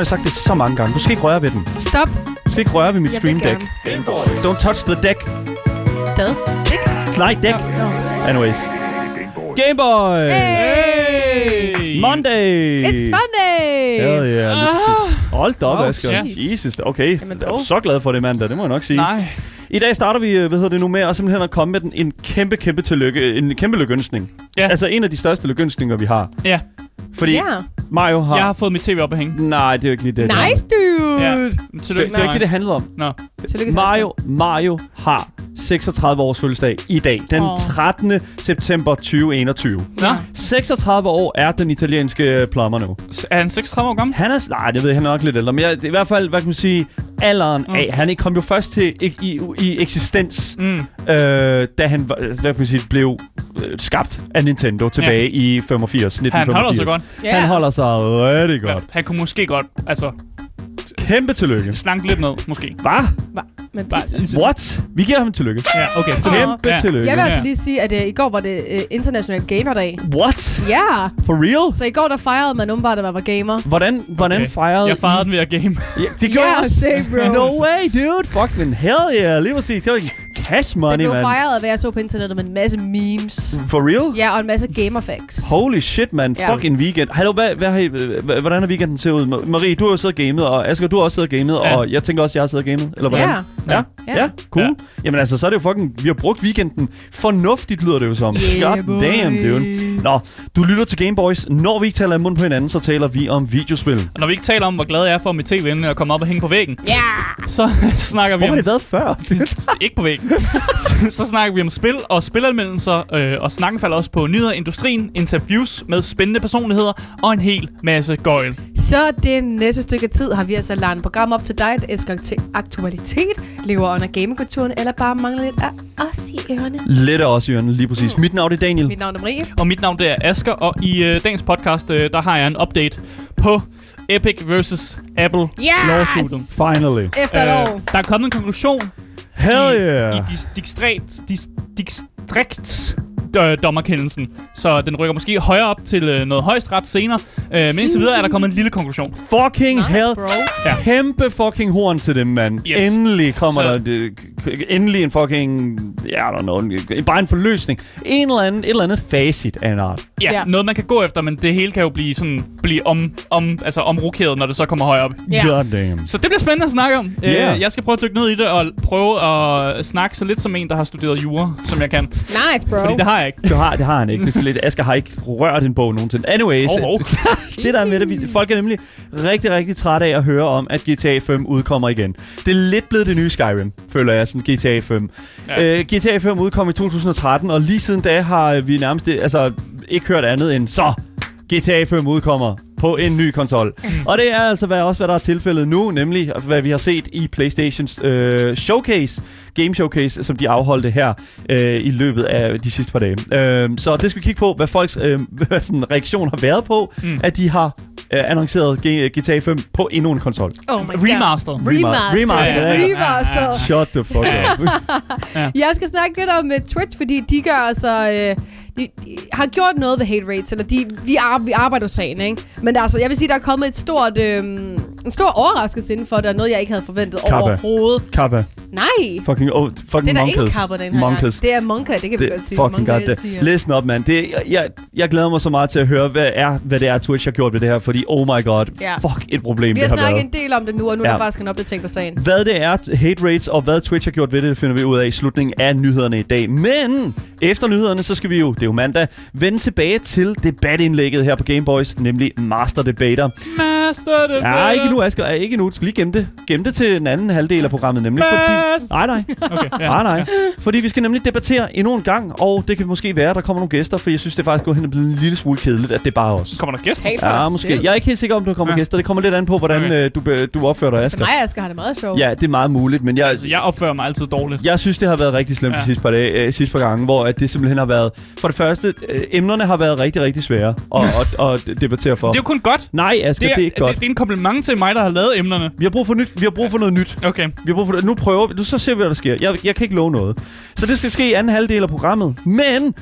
har jeg sagt det så mange gange. Du skal ikke røre ved den. Stop. Du skal ikke røre ved mit Jeg stream deck. Don't touch the deck. Hvad? Nej, deck. Anyways. Game Boy! Hey! Monday! It's Monday! Hell yeah. Ah. Hold da op, Oh, Asger. jeez. Jesus. Okay, Jamen jeg er så glad for det mandag, det må jeg nok sige. Nej. I dag starter vi, øh, hvad hedder det nu, med at simpelthen at komme med den, en kæmpe, kæmpe tillykke, en kæmpe lykønskning. Ja. Altså en af de største lykønskninger, vi har. Ja, Fordi Ja. Mario har... jeg har fået mit tv op at hænge. Nej, det er jo ikke lige det. Nice, dude! Ja. Det, Tillykke det er ikke det, det handlede om. Nå. Tillykke til Mario, Mario har 36 års fødselsdag i dag, den Åh. 13. september 2021. Nå. 36 år er den italienske plummer nu. Er han 36 år gammel? Han er... Nej, det ved jeg, han er nok lidt ældre. Men jeg, det er i hvert fald, hvad kan man sige, alderen Mm. af. Han kom jo først til i, i, i eksistens, Mm. øh, da han var- hvad kan man sige, blev øh, skabt af Nintendo tilbage ja. i 85, 1985. Han holder sig godt. Ja. Han holder sig rigtig godt. Han kunne måske godt, altså, Kæmpe tillykke. slanke lidt ned, måske. Hvad? Hva? Men pizza. What? Vi giver ham en tillykke. Ja, okay. Åh. Kæmpe Ja. tillykke. Jeg vil altså lige sige, at uh, i går var det uh, International Gamer-dag. What? Ja! For real? Så i går der fejrede man umiddelbart, at man var gamer. Hvordan, hvordan Okay. fejrede Jeg fejrede den ved at game. Ja, det gjorde jeg også. same, bro. No way, dude. Fucking hell yeah. Lige præcis. Cash Det money, blev man. fejret af, hvad jeg så på internettet med en masse memes. For real? Ja, og en masse gamer facts. Holy shit, man. Ja. Fucking weekend. Hallo, hvad, hvad har I, h- hvordan har weekenden ser ud? Ma- Marie, du har jo siddet og gamet, og Asger, du har også siddet og gamet, Ja. og jeg tænker også, jeg har siddet og gamet. Eller hvordan? Ja. Ja. Ja. Ja, cool. Ja. Jamen altså, så er det jo fucking... Vi har brugt weekenden fornuftigt, lyder det jo som. Yeah, God boy. damn, dude. Nå, du lytter til Gameboys. Når vi ikke taler i mund på hinanden, så taler vi om videospil. Og når vi ikke taler om, hvor glad jeg er for mit tv, inden jeg kommer op og hænge på væggen, Ja! så snakker vi Hvor har om... det været før? ikke på væggen. så, så snakker vi om spil og spilanmeldelser, øh, og snakken falder også på nyheder, industrien, interviews med spændende personligheder og en hel masse gøjl. Så det næste stykke tid har vi altså lavet et program op til dig, der elsker aktualitet, lever under gamingkulturen, eller bare mangler lidt af os i ørerne. Lidt af os i ørene, lige præcis. Mit navn er Daniel. Mit navn er Marie. Og mit navn det er Asker, og i øh, dagens podcast, øh, der har jeg en update på Epic vs. Apple Yes! lawsuiten. Finally. Efter et år. der er kommet en konklusion Hell i, yeah. i dis- distrikt, dis- distrikt øh, dommerkendelsen. Så den rykker måske højere op til øh, noget højesteret senere. Øh, men indtil videre er der kommet en lille konklusion. Fucking Nice, hell. bro. Ja. Kæmpe fucking horn til dem, mand. Yes. Endelig kommer Så- der det, k- endelig en fucking... Ja, I don't know. en- Bare en forløsning. En eller anden, et eller andet facit af en art. Ja, Ja. noget man kan gå efter, men det hele kan jo blive sådan blive om, om, altså omrokeret, når det så kommer højere op. Ja. God damn. Så det bliver spændende at snakke om. Yeah. Øh, jeg skal prøve at dykke ned i det og prøve at snakke så lidt som en, der har studeret jura, som jeg kan. Nice, bro. Fordi det har jeg ikke. Det har, det har han ikke. Det er lidt, Asger har ikke rørt en bog nogensinde. Anyways, Hov, hov. det der er med det, vi- folk er nemlig rigtig, rigtig trætte af at høre om, at GTA 5 udkommer igen. Det er lidt blevet det nye Skyrim, føler jeg, sådan GTA 5. Ja. Ja. Øh, GTA 5 udkom i 2013, og lige siden da har vi nærmest altså, ikke hørt andet end, så GTA 5 udkommer på en ny konsol. Og det er altså hvad, også, hvad der er tilfældet nu, nemlig hvad vi har set i PlayStations øh, showcase, game showcase, som de afholdte her øh, i løbet af de sidste par dage. Øh, så det skal vi kigge på, hvad folks øh, hvad sådan, reaktion har været på, Mm. at de har øh, annonceret G- GTA 5 på endnu en konsol. Oh god. Remaster. Remaster. Remaster, ja, ja, ja. Remaster. Shut the fuck up. Jeg skal snakke lidt om uh, Twitch, fordi de gør altså... De har gjort noget ved hate rates, eller de, vi, ar- vi arbejder jo sagen, ikke? Men altså, jeg vil sige, der er kommet et stort, øhm, en stor overraskelse inden for det, og noget, jeg ikke havde forventet Kappa. overhovedet. Kappa. Nej! Fucking, oh, fucking Det er der monkers. ikke kapper den her monkers. gang. Det er Monka, det kan vi Det godt sige. fucking Monka godt. Det. Listen op, mand. Det, jeg, jeg, jeg glæder mig så meget til at høre, hvad, er, hvad det er, Twitch har gjort ved det her, fordi oh my god, Ja. fuck et problem Vi det har har snakket en del om det nu, og nu er Ja. der faktisk en opdatering på sagen. Hvad det er, hate rates, og hvad Twitch har gjort ved det, det finder vi ud af i slutningen af nyhederne i dag. Men efter nyhederne, så skal vi jo, det er jo mandag, vende tilbage til debatindlægget her på Gameboys, nemlig Master Debater. Master det Ja, ikke nu, Asger. Ikke nu. Du skal lige gemme det. Gemme det til den anden halvdel af programmet, nemlig fordi... Nej, nej. Okay, ja. Nej, nej. Fordi vi skal nemlig debattere endnu en gang, og det kan måske være, at der kommer nogle gæster, for jeg synes, det er faktisk gået hen og blevet en lille smule kedeligt, at det er bare os. Kommer der gæster? Helt Ja, måske. selv. Jeg er ikke helt sikker om, der kommer Ja. gæster. Det kommer lidt an på, hvordan Okay. øh, du, du opfører dig, Så Asger. mig og Asger har det meget sjovt. Ja, det er meget muligt, men jeg, Altså, jeg opfører mig altid dårligt. jeg synes, det har været rigtig slemt Ja. de sidste par, dage, øh, sidste par gange, hvor at det simpelthen har været... For det første, øh, emnerne har været rigtig, rigtig svære at, at, at debattere for. Det er jo kun godt. Nej, Asger, Det er, det er ikke godt. Det, det er en kompliment til mig, der har lavet emnerne. Vi har brug for, nyt, vi har brug for noget nyt. Okay. Vi har brug for. Nu prøver Nu så ser vi, hvad der sker. Jeg, jeg kan ikke love noget. Så det skal ske i anden halvdel af programmet. Men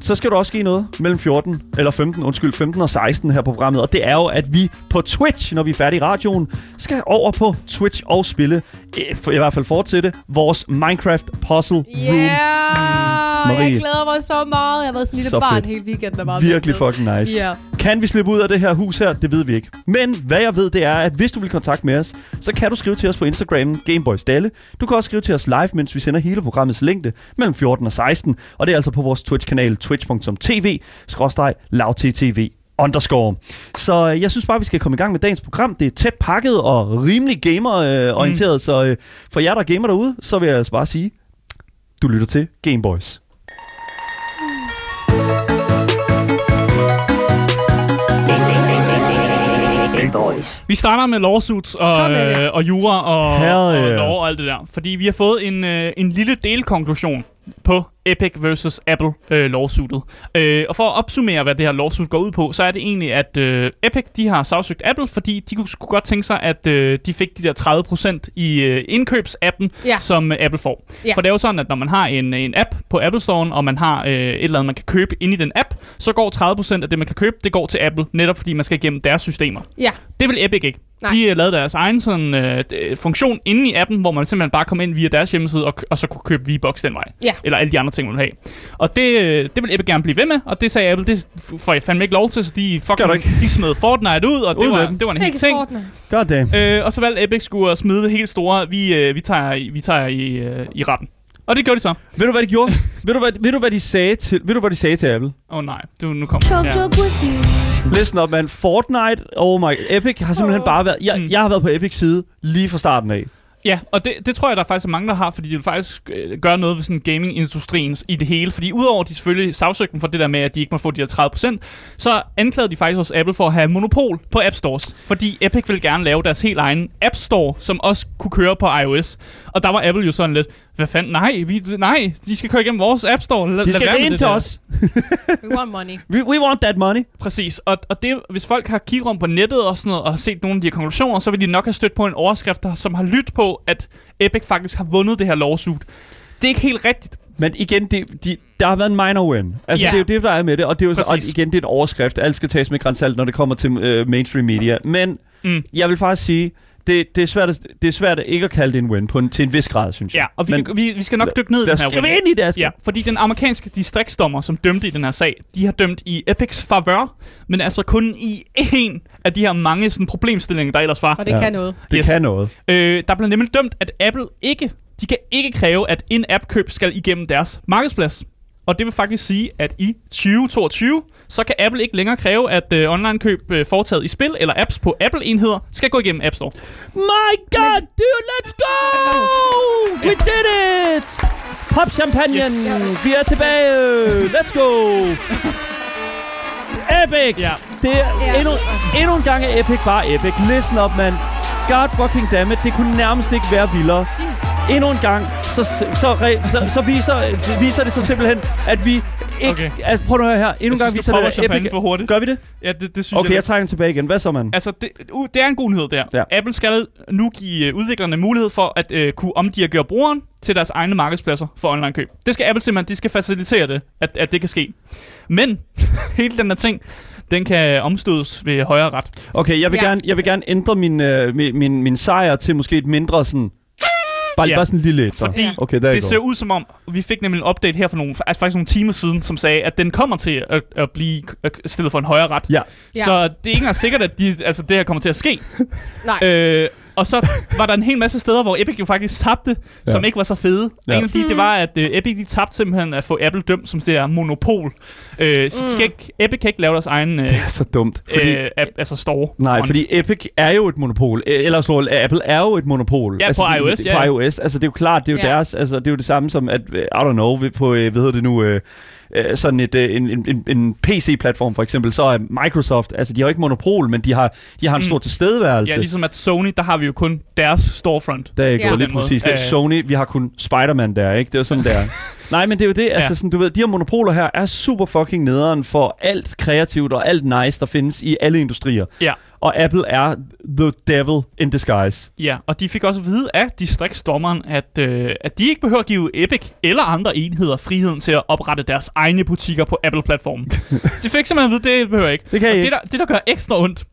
så skal der også ske noget mellem 14, eller 15, undskyld, 15 og 16 her på programmet. Og det er jo, at vi på Twitch, når vi er færdige i radioen, skal over på Twitch og spille, eh, i hvert fald fortsætte, vores Minecraft Puzzle Room. Yeah! Marie. Jeg glæder mig så meget. Jeg har været sådan en lille Så barn fedt. hele weekenden. Virkelig fucking nice. Ja. Kan vi slippe ud af det her hus her? Det ved vi ikke. Men hvad jeg ved, det er, at hvis du vil kontakte med os, så kan du skrive til os på Instagram, Gameboys Dalle. Du kan også skrive til os live, mens vi sender hele programmets længde mellem 14 og 16. Og det er altså på vores Twitch-kanal, twitch.tv, lavttv underscore. Så øh, jeg synes bare, vi skal komme i gang med dagens program. Det er tæt pakket og rimelig gamer-orienteret, mm. så øh, for jer, der er gamer derude, så vil jeg altså bare sige, du lytter til Gameboys. Vi starter med lawsuits og, med øh, og jura og, Hell og yeah. lov og alt det der. Fordi vi har fået en, øh, en lille delkonklusion på Epic versus Apple øh, lawsuitet. Øh, og for at opsummere, hvad det her lawsuit går ud på, så er det egentlig, at øh, Epic de har sagsøgt Apple, fordi de kunne, skulle godt tænke sig, at øh, de fik de der 30% i øh, indkøbsappen, Ja. som øh, Apple får. Ja. For det er jo sådan, at når man har en, en app på Apple Store, og man har øh, et eller andet, man kan købe ind i den app, så går 30% af det, man kan købe, det går til Apple, netop fordi man skal igennem deres systemer. Ja. Det vil Epic ikke. Nej. De uh, lavede deres egen sådan, uh, funktion inde i appen, hvor man simpelthen bare kom ind via deres hjemmeside og, og så kunne købe V-Bucks den vej. Ja. Eller alle de andre ting, man vil have. Og det, øh, det vil Epic gerne blive ved med, og det sagde Apple, det får jeg fandme ikke lov til, så de, fucking, ikke. de smed Fortnite ud, og det var, det var en hel ting. Fortnite. God damn. Øh, og så valgte Epic skulle at smide det helt store, vi, øh, vi tager, i- vi tager i, øh, i retten. Og det gjorde de så. Ved du, hvad de gjorde? ved, du, hvad, ved du, hvad de sagde til, ved du, hvad de sagde til Apple? Åh oh, nej, du, nu kommer Chug, ja. chug with you. Listen up, man. Fortnite, oh my... Epic har simpelthen bare været... Jeg, Mm. jeg har været på Epics side lige fra starten af. Ja, og det, det tror jeg, der er faktisk mange, der har, fordi de vil faktisk øh, gøre noget ved sådan gaming-industrien i det hele. Fordi udover at de selvfølgelig sagsøgte dem for det der med, at de ikke må få de her 30%, så anklagede de faktisk også Apple for at have monopol på App Stores. Fordi Epic ville gerne lave deres helt egen App Store, som også kunne køre på iOS. Og der var Apple jo sådan lidt, hvad fanden, nej, vi, nej, de skal køre igennem vores App Store. Lad, De skal ind det til der." os. We want money. We, we want that money. Præcis, og, og det, hvis folk har kigget rundt på nettet og sådan noget, og har set nogle af de her konklusioner, så vil de nok have stødt på en overskrift, der, som har lyttet på, at Epic faktisk har vundet det her lawsuit. Det er ikke helt rigtigt. Men igen, det, de, der har været en minor win. Altså, Ja. det er jo det, der er med det. Og, det er jo så, og igen, det er en overskrift. Alt skal tages med grænsalt, når det kommer til øh, mainstream media. Men Mm. jeg vil faktisk sige, det, det, er svært at, det er svært at ikke at kalde det en win på en, til en vis grad, synes jeg. Ja, og vi, Men kan, vi, vi skal nok dykke ned i den her win. ind i det, Asger. Ja, fordi den amerikanske distriktsdommer, som dømte i den her sag, de har dømt i Epics favør, men altså kun i en af de her mange sådan, problemstillinger, der ellers var. Og det Ja. kan noget. Det Yes. kan noget. Øh, der blev nemlig dømt, at Apple ikke, de kan ikke kræve, at en app-køb skal igennem deres markedsplads. Og det vil faktisk sige, at i 2022, så kan Apple ikke længere kræve, at øh, online-køb øh, foretaget i spil eller apps på Apple-enheder skal gå igennem App Store. My God, dude, let's go! We did it! Pop champagne, vi er tilbage. Let's go! Epic! Ja. Det er Ja. endnu, endnu en gang er Epic bare Epic. Listen up, man. God fucking damn it. Det kunne nærmest ikke være vildere. Jesus. Endnu en gang, så, så, så, så viser, viser det sig simpelthen, at vi ikke... Okay. Altså, prøv nu at høre her. Endnu en gang synes, viser det, at Epic... for hurtigt. Gør vi det? Ja, det, det synes Okay, jeg. jeg trækker den tilbage igen. Hvad så, mand? Altså, det, uh, det er en god nyhed der. Ja. Apple skal nu give uh, udviklerne mulighed for at uh, kunne omdirigere brugeren til deres egne markedspladser for online køb. Det skal Apple simpelthen, de skal facilitere det, at, at det kan ske. Men hele den her ting, den kan omstødes ved højere ret. Okay, jeg vil, Ja. gerne, jeg vil gerne ændre min, øh, min, min, min sejr til måske et mindre sådan... Bare, Ja. bare sådan lille et, så. Fordi Okay, der er det ser ud som om, vi fik nemlig en update her for nogle, altså faktisk nogle timer siden, som sagde, at den kommer til at, at blive stillet for en højere ret. Ja. Ja. Så det er ikke engang sikkert, at de, altså, det her kommer til at ske. Nej. Øh, og så var der en hel masse steder, hvor Epic jo faktisk tabte, ja. Som ikke var så fede. Ja. En af de, det var, at uh, Epic de tabte simpelthen at få Apple dømt som det der monopol. Øh, så de Mm. skal ikke, Epic kan ikke lave deres egen uh, Det er så dumt. Fordi, øh, app, altså store. nej, front. fordi Epic er jo et monopol. Øh, Eller slår, Apple er jo et monopol. Ja, på de, iOS, det, ja, På iOS. Altså, det er jo klart, det er jo Ja. deres... Altså, det er jo det samme som, at... I don't know, vi- på, hvad hedder det nu... Øh, øh, sådan et, øh, en, en, en, PC-platform for eksempel, så er Microsoft, altså de har jo ikke monopol, men de har, de har en Mm. stor tilstedeværelse. Ja, ligesom at Sony, der har vi jo kun deres storefront. Der er Ja. ja. Lige præcis. Ja, Ja, ja. Sony, vi har kun Spider-Man der, ikke? Det er jo sådan der. Nej, men det er jo det, altså sådan, du ved, de her monopoler her er super fucking nederen for alt kreativt og alt nice, der findes i alle industrier. Ja. Og Apple er the devil in disguise. Ja, og de fik også at vide af distriktsdommeren, at, øh, at de ikke behøver at give Epic eller andre enheder friheden til at oprette deres egne butikker på Apple-platformen. de fik simpelthen at vide, det behøver ikke. Det kan I og det, ikke. der, det, der gør ekstra ondt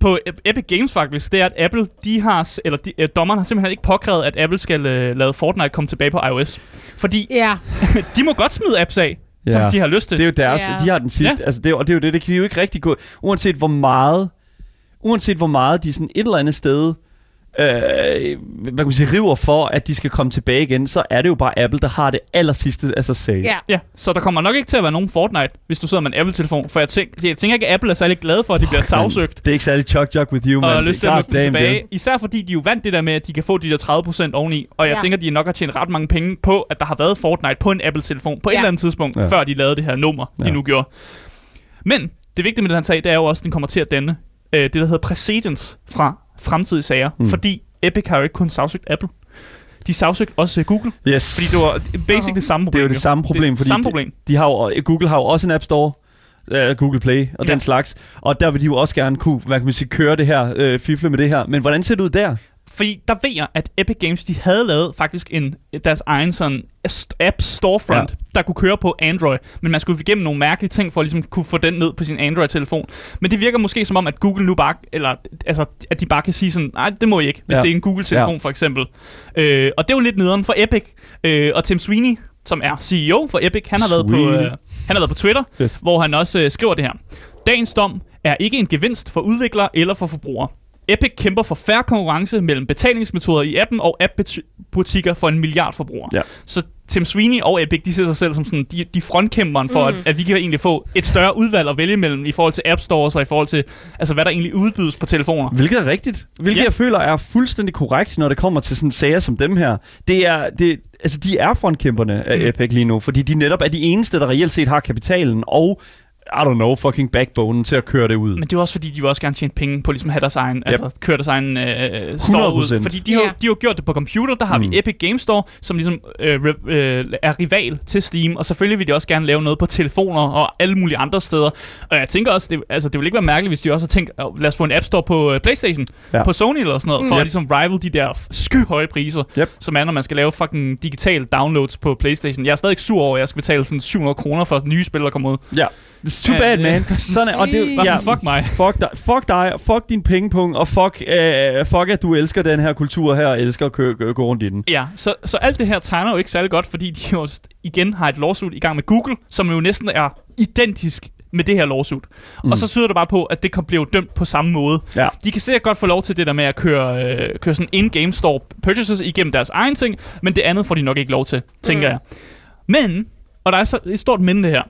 på Ep- Epic Games faktisk, det er, at Apple, de har, s- eller de, øh, dommeren har simpelthen ikke påkrævet, at Apple skal øh, lade Fortnite komme tilbage på iOS. Fordi Ja. de må godt smide apps af, Ja. som de har lyst til. Det er jo deres, Ja. de har den sidste, Ja. altså det, og det er jo det, det kan de jo ikke rigtig gå, uanset hvor meget, uanset hvor meget de sådan et eller andet sted, øh, hvad kan man sige, river for, at de skal komme tilbage igen, så er det jo bare Apple, der har det aller sidste af sig selv. Ja. Ja, så der kommer nok ikke til at være nogen Fortnite, hvis du sidder med en Apple-telefon. For jeg, tænk, jeg tænker ikke, at Apple er særlig glad for, at de bliver sagsøgt. Det er ikke særlig chok chok with you, og man. har lyst til at lukke dem damn, tilbage. dude. Især fordi de jo vandt det der med, at de kan få de der 30% oveni. Og jeg Ja. tænker, at de nok har tjent ret mange penge på, at der har været Fortnite på en Apple-telefon på et Ja. eller andet tidspunkt, Ja. ja. før de lavede det her nummer, de Ja. nu gjorde. Men det vigtige med den her sag, det er jo også, at den kommer til at danne øh, det, der hedder præcedens fra fremtidige sager. Mm. Fordi Epic har jo ikke kun sagsøgt Apple. De sagsøgte også øh, Google, Yes. fordi det var basically det samme det er problem. jo det samme problem, det er fordi samme de- problem. De har jo, Google har jo også en App Store, uh, Google Play og Ja. den slags, og der vil de jo også gerne kunne, hvad kan man sige, køre det her, øh, fifle med det her. Men hvordan ser det ud der? Fordi der ved jeg, at Epic Games, de havde lavet faktisk en, deres egen sådan app storefront, ja. der kunne køre på Android. Men man skulle igennem nogle mærkelige ting for at ligesom kunne få den ned på sin Android-telefon. Men det virker måske som om, at Google nu bare, eller altså, at de bare kan sige sådan, nej, det må I ikke, hvis Ja. det er en Google-telefon Ja. for eksempel. Øh, og det er jo lidt nederen for Epic. Øh, og Tim Sweeney, som er CEO for Epic, han har, været på, øh, han har været på Twitter, Yes. hvor han også øh, skriver det her. Dagens dom er ikke en gevinst for udviklere eller for forbrugere. Epic kæmper for færre konkurrence mellem betalingsmetoder i appen og app-butikker for en milliard forbrugere. Ja. Så Tim Sweeney og Epic, de ser sig selv som sådan, de, de frontkæmperen for, Mm. at, at vi kan egentlig få et større udvalg at vælge mellem i forhold til App Stores og i forhold til, altså hvad der egentlig udbydes på telefoner. Hvilket er rigtigt. Hvilket Ja. jeg føler er fuldstændig korrekt, når det kommer til sådan sager som dem her. Det er, det, altså de er frontkæmperne af mm. Epic lige nu, fordi de netop er de eneste, der reelt set har kapitalen og I don't know, fucking backbone til at køre det ud. Men det er også fordi, de vil også gerne tjene penge på ligesom at have deres egen, yep. altså køre deres egen øh, store ud. 100%. Fordi de har, de har jo gjort det på computer, der har mm. Mm. vi Epic Games Store, som ligesom øh, re- øh, er rival til Steam, og selvfølgelig vil de også gerne lave noget på telefoner og alle mulige andre steder. Og jeg tænker også, det, altså, det vil ikke være mærkeligt, hvis de også har tænkt, oh, lad os få en App Store på øh, Playstation, ja. På Sony eller sådan noget, for Mm. at ligesom rival de der skyhøje priser, Yep. som er, når man skal lave fucking digitale downloads på Playstation. Jeg er stadig sur over, at jeg skal betale sådan 700 kroner for nye spil, der kommer ud. Ja. It's too bad, man. Sådan er, og det, ja, fuck mig. Fuck dig, fuck dig, fuck din pengepunkt, og fuck, øh, fuck at du elsker den her kultur her, og elsker at kø- gå rundt i den. Ja, så, så alt det her tegner jo ikke særlig godt, fordi de jo igen har et lawsuit i gang med Google, som jo næsten er identisk med det her lawsuit. Mm. Og så tyder det bare på, at det bliver jo dømt på samme måde. Ja. De kan sikkert godt få lov til det der med at køre, øh, køre sådan in-game store purchases igennem deres egen ting, men det andet får de nok ikke lov til, tænker Mm. jeg. Men, og der er så et stort men det her,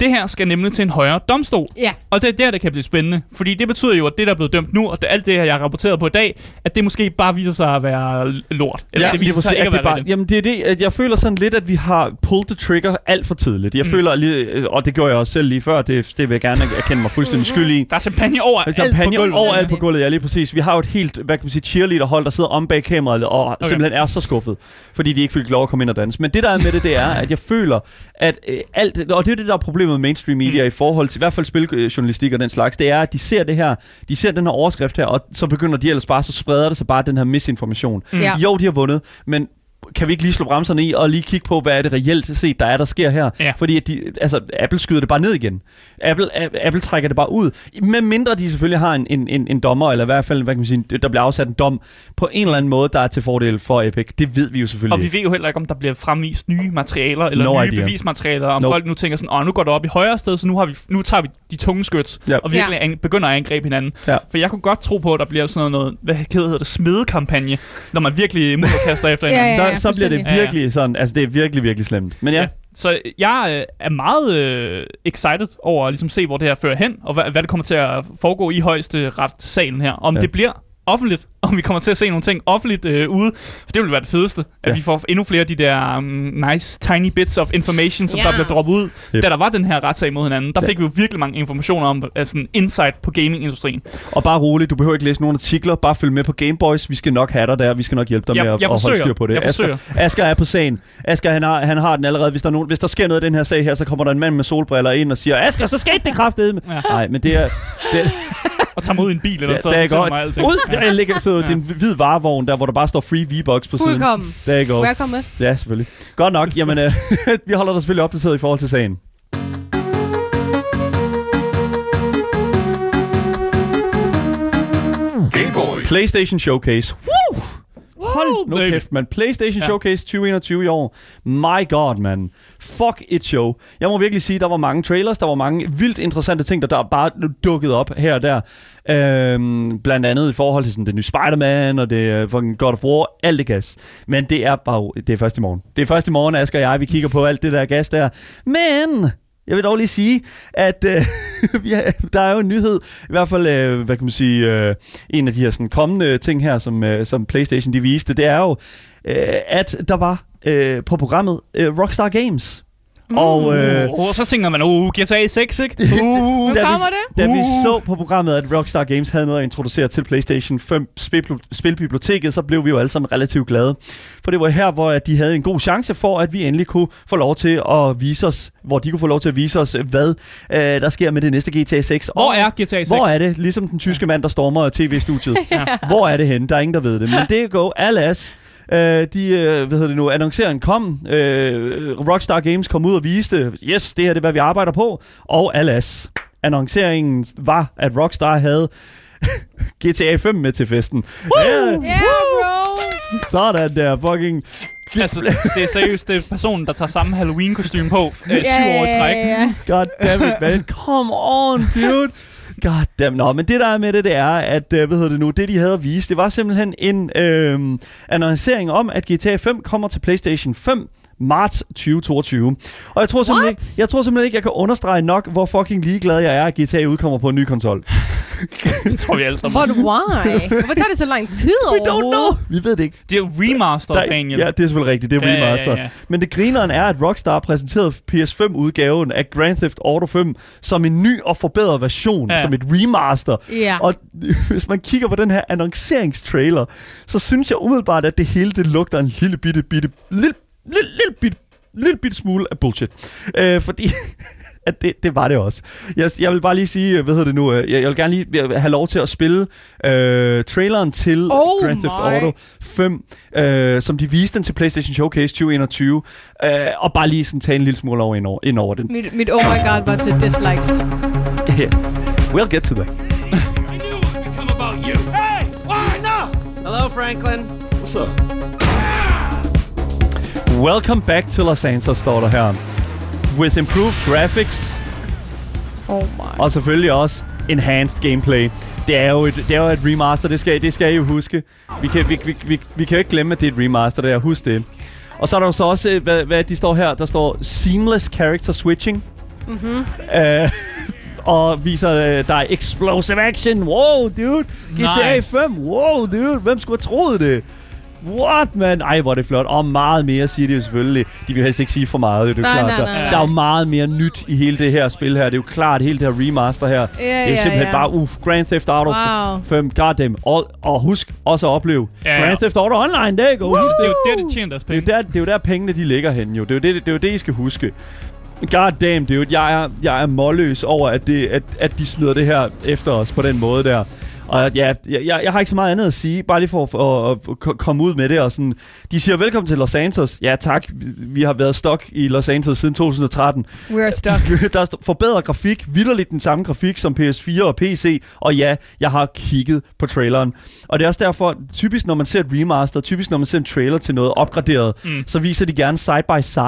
det her skal nemlig til en højere domstol. Ja. Og det er der, det kan blive spændende. Fordi det betyder jo, at det, der er blevet dømt nu, og det, alt det, her, jeg har rapporteret på i dag, at det måske bare viser sig at være lort. Eller det lige viser sig ikke at at det være bare. Jamen det er det, at jeg føler sådan lidt, at vi har pulled the trigger alt for tidligt. Jeg Mm. føler lige, og det gjorde jeg også selv lige før, det, det vil jeg gerne erkende mig fuldstændig skyld i. Der er champagne over alt Champagne på gulvet. overalt på gulvet, ja lige præcis. Vi har jo et helt, hvad kan man sige, cheerleader-hold, der sidder om bag kameraet og okay. simpelthen er så skuffet, fordi de ikke fik lov at komme ind og danse. Men det der er med det, det er, at jeg føler, at øh, alt, og det er det, der er problemet med mainstream media Mm. i forhold til, i hvert fald spiljournalistik og den slags, det er, at de ser det her, de ser den her overskrift her, og så begynder de ellers bare, så spreder det sig bare den her misinformation. Mm. Ja. Jo, de har vundet, men kan vi ikke lige slå bremserne i og lige kigge på, hvad er det reelt set, der er, der sker her? Ja. Fordi at de, altså, Apple skyder det bare ned igen. Apple, Apple trækker det bare ud. Med mindre de selvfølgelig har en, en, en, en dommer, eller i hvert fald, hvad kan man sige, der bliver afsat en dom på en eller anden måde, der er til fordel for Epic. Det ved vi jo selvfølgelig Og vi ved jo heller ikke, om der bliver fremvist nye materialer, eller No nye idea. bevismaterialer, om Nope. folk nu tænker sådan, åh, nu går det op i højre sted, så nu, har vi, nu tager vi de tunge skyts, Ja. og virkelig an, begynder at angribe hinanden. Ja. For jeg kunne godt tro på, at der bliver sådan noget, hvad hedder det, smedekampagne, når man virkelig mudderkaster efter Ja, hinanden. ja. Så, så bliver det virkelig sådan, altså det er virkelig, virkelig slemt. Men ja, Ja. Så jeg øh, er meget øh, excited over at ligesom se, hvor det her fører hen, og hvad, hvad det kommer til at foregå i højeste retssalen her. Om ja. Ja. det bliver offentligt, om vi kommer til at se nogle ting offentligt øh, ude. For det vil være det fedeste, at Ja. vi får endnu flere af de der um, nice tiny bits of information, som yes. der bliver droppet ud, Yep. da der var den her retssag mod hinanden. Der Ja. fik vi jo virkelig mange informationer om altså, insight på gamingindustrien. Og bare roligt, du behøver ikke læse nogen artikler, bare følg med på Gameboys. Vi skal nok have dig der, vi skal nok hjælpe dig Jeg- med at, jeg at holde styr på det. Jeg Asger, forsøger. Asger er på sagen. Asger, han har, han har den allerede. Hvis der, er nogen, hvis der sker noget i den her sag her, så kommer der en mand med solbriller ind og siger, Asger, så skete det kraftedeme. Ja. Nej, men det er... Det, Og tager mod i en bil eller sådan det er noget. godt. mig alting. Ud, der ligger så Ja. din hvid varevogn, der hvor der bare står free V-Bucks på siden. Fuldkommen. Der er godt. Welcome med. Ja, selvfølgelig. Godt nok. Jamen, øh, vi holder dig selvfølgelig opdateret i forhold til sagen. PlayStation Showcase. Woo! Hold nu baby. kæft, man. PlayStation Ja. Showcase 2021 i år. My god, man. Fuck et show. Jeg må virkelig sige, der var mange trailers, der var mange vildt interessante ting, der, der bare dukkede op her og der. Øhm, blandt andet i forhold til sådan, det nye Spider-Man og det øh, fucking God of War, alt det gas. Men det er bare, det er først i morgen. Det er først i morgen, Asger og jeg, vi kigger på alt det der gas der. Men jeg vil dog lige sige, at øh, vi der er jo en nyhed, i hvert fald, øh, hvad kan man sige, øh, en af de her sådan, kommende ting her, som, øh, som PlayStation de viste, det er jo, øh, at der var øh, på programmet øh, Rockstar Games. Mm. Og øh, Oh, så tænker man, uh, GTA 6, ikke? Uh, Nu da vi- kommer det. da vi Uh. så på programmet, at Rockstar Games havde noget at introducere til PlayStation 5 spil- spilbiblioteket, så blev vi jo alle sammen relativt glade. For det var her, hvor at de havde en god chance for, at vi endelig kunne få lov til at vise os, hvor de kunne få lov til at vise os, hvad øh, der sker med det næste GTA 6. hvor Og er GTA 6? Hvor er det? Ligesom den tyske mand, der stormer tv-studiet. Ja. Hvor er det henne? Der er ingen, der ved det. Men det er go. Alas. Øh, de, øh, hvad hedder det nu, annonceringen kom. Øh, Rockstar Games kom ud og viste, yes, det her det er, hvad vi arbejder på. Og alas, annonceringen var, at Rockstar havde GTA 5 med til festen. Ja, Yeah, bro. sådan der, fucking... Altså, det er seriøst, det er personen, der tager samme halloween kostume på øh, syv år i træk. Ja, ja. God damn it, man. Come on, dude. God damn. Nå, men det der er med det, det er, at, øh, hvad hedder det nu, det de havde at vise, det var simpelthen en øh, annoncering om, at GTA 5 kommer til PlayStation 5 marts 2022. Og jeg tror, simpelthen What? ikke, jeg tror simpelthen ikke, jeg kan understrege nok, hvor fucking ligeglad jeg er, at GTA udkommer på en ny konsol. Det tror vi alle sammen. But why? Hvorfor tager det så lang tid We don't know. Vi ved det ikke. Det er jo remastered, Der, Daniel. ja, det er selvfølgelig rigtigt. Det er Ja, ja, ja, remaster. ja. Men det grineren er, at Rockstar præsenterede PS5-udgaven af Grand Theft Auto 5 som en ny og forbedret version, Ja. ja. som et remaster. Ja. Og hvis man kigger på den her annonceringstrailer, så synes jeg umiddelbart, at det hele det lugter en lille bitte, bitte, lille, lille, lille bitte, lille bitte smule af bullshit. Øh, fordi at det, det var det også. Jeg, jeg vil bare lige sige, hvad hedder det nu, øh, jeg, jeg vil gerne lige have lov til at spille øh, traileren til Oh Grand Theft my. Auto 5, øh, som de viste den til PlayStation Showcase 2021, øh, og bare lige sådan tage en lille smule over ind over, ind over den. Mit, mit oh my god var til dislikes. Yeah. We'll get to that. Hello, Franklin. What's up? Welcome back to Los Santos, står der her. With improved graphics, Oh my. og selvfølgelig også enhanced gameplay. Det er jo et, det er jo et remaster, det skal, det skal I jo huske. Vi kan, vi, vi, vi, vi kan jo ikke glemme, at det er et remaster, det er. Husk det. Og så er der jo så også, øh, hvad, hvad de står her, der står Seamless Character Switching. Mm-hmm. Øh, og viser, øh, der er Explosive Action. Wow, dude. GTA Nice. 5. Wow, dude. Hvem skulle have troet det? What, man? Ej, hvor er det flot. Og meget mere siger de jo selvfølgelig. De vil helst ikke sige for meget, det er jo Nej, klart. nej, der, nej, nej. der er jo meget mere nyt i hele det her spil her. Det er jo klart, hele det her remaster her. Ja, det er jo ja, simpelthen ja. bare, uff, Grand Theft Auto Wow. 5, goddamn. Og, og husk også at opleve Ja, ja. Grand Theft Auto Online, der go. Husk Det er det. jo der, de tjener deres Det er, penge. jo der, det er jo der pengene de ligger henne jo. Det er jo det, det, er jo det I skal huske. God damn, dude. Jeg er, jeg er målløs over, at, det, at, at de smider det her efter os på den måde der. Og ja, jeg, jeg, jeg har ikke så meget andet at sige, bare lige for at, at, at ko- komme ud med det. Og sådan, de siger velkommen til Los Santos. Ja tak, vi, har været stok i Los Santos siden 2013. We're stuck. Der er st- forbedret grafik, vidderligt den samme grafik som PS4 og PC, og ja, jeg har kigget på traileren. Og det er også derfor, typisk når man ser et remaster, typisk når man ser en trailer til noget opgraderet, Mm. så viser de gerne side by side,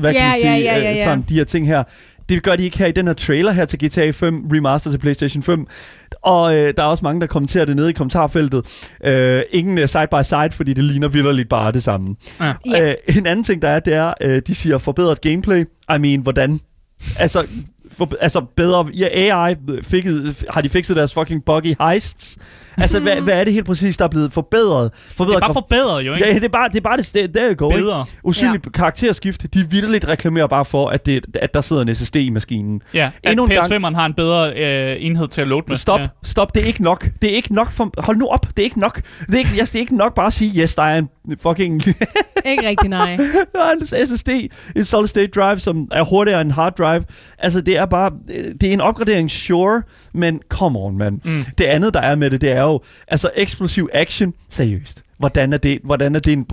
hvad kan Ja, man ja, sige, ja, ja, øh, ja. sådan de her ting her. Det gør de ikke her i den her trailer her til GTA 5 Remaster til PlayStation 5. Og øh, der er også mange, der kommenterer det nede i kommentarfeltet. Øh, ingen øh, side by side, fordi det ligner vidderligt bare det samme. Ja. Ja. Øh, en anden ting, der er, det er, øh, de siger forbedret gameplay. I mean, hvordan? Altså, for, altså bedre... Ja, AI fik, har de fikset deres fucking buggy heists. Altså, hvad, hvad er det helt præcis, der er blevet forbedret? Det forbedret er bare forbedret, jo, ikke? Ja, det er bare det, er bare det sted, der går, ikke? Bedre. Usynligt ja. karakterskift, de vidderligt reklamerer bare for, at, det, at der sidder en SSD i maskinen. Ja, at Endnu en gang- PS5'eren har en bedre øh, enhed til at load med. Stop, Ja. stop, det er ikke nok. Det er ikke nok for... Hold nu op, det er ikke nok. Det er ikke, yes, det er ikke nok bare at sige, yes, der er en fucking Ikke rigtig nej. der er en SSD, en solid state drive, som er hurtigere end en hard drive. Altså, det er bare... Det er en opgradering, sure, men come on, man. Mm. Det andet, der er med det, det er jo... Altså, explosive action, seriøst. Hvordan er det, hvordan er det en...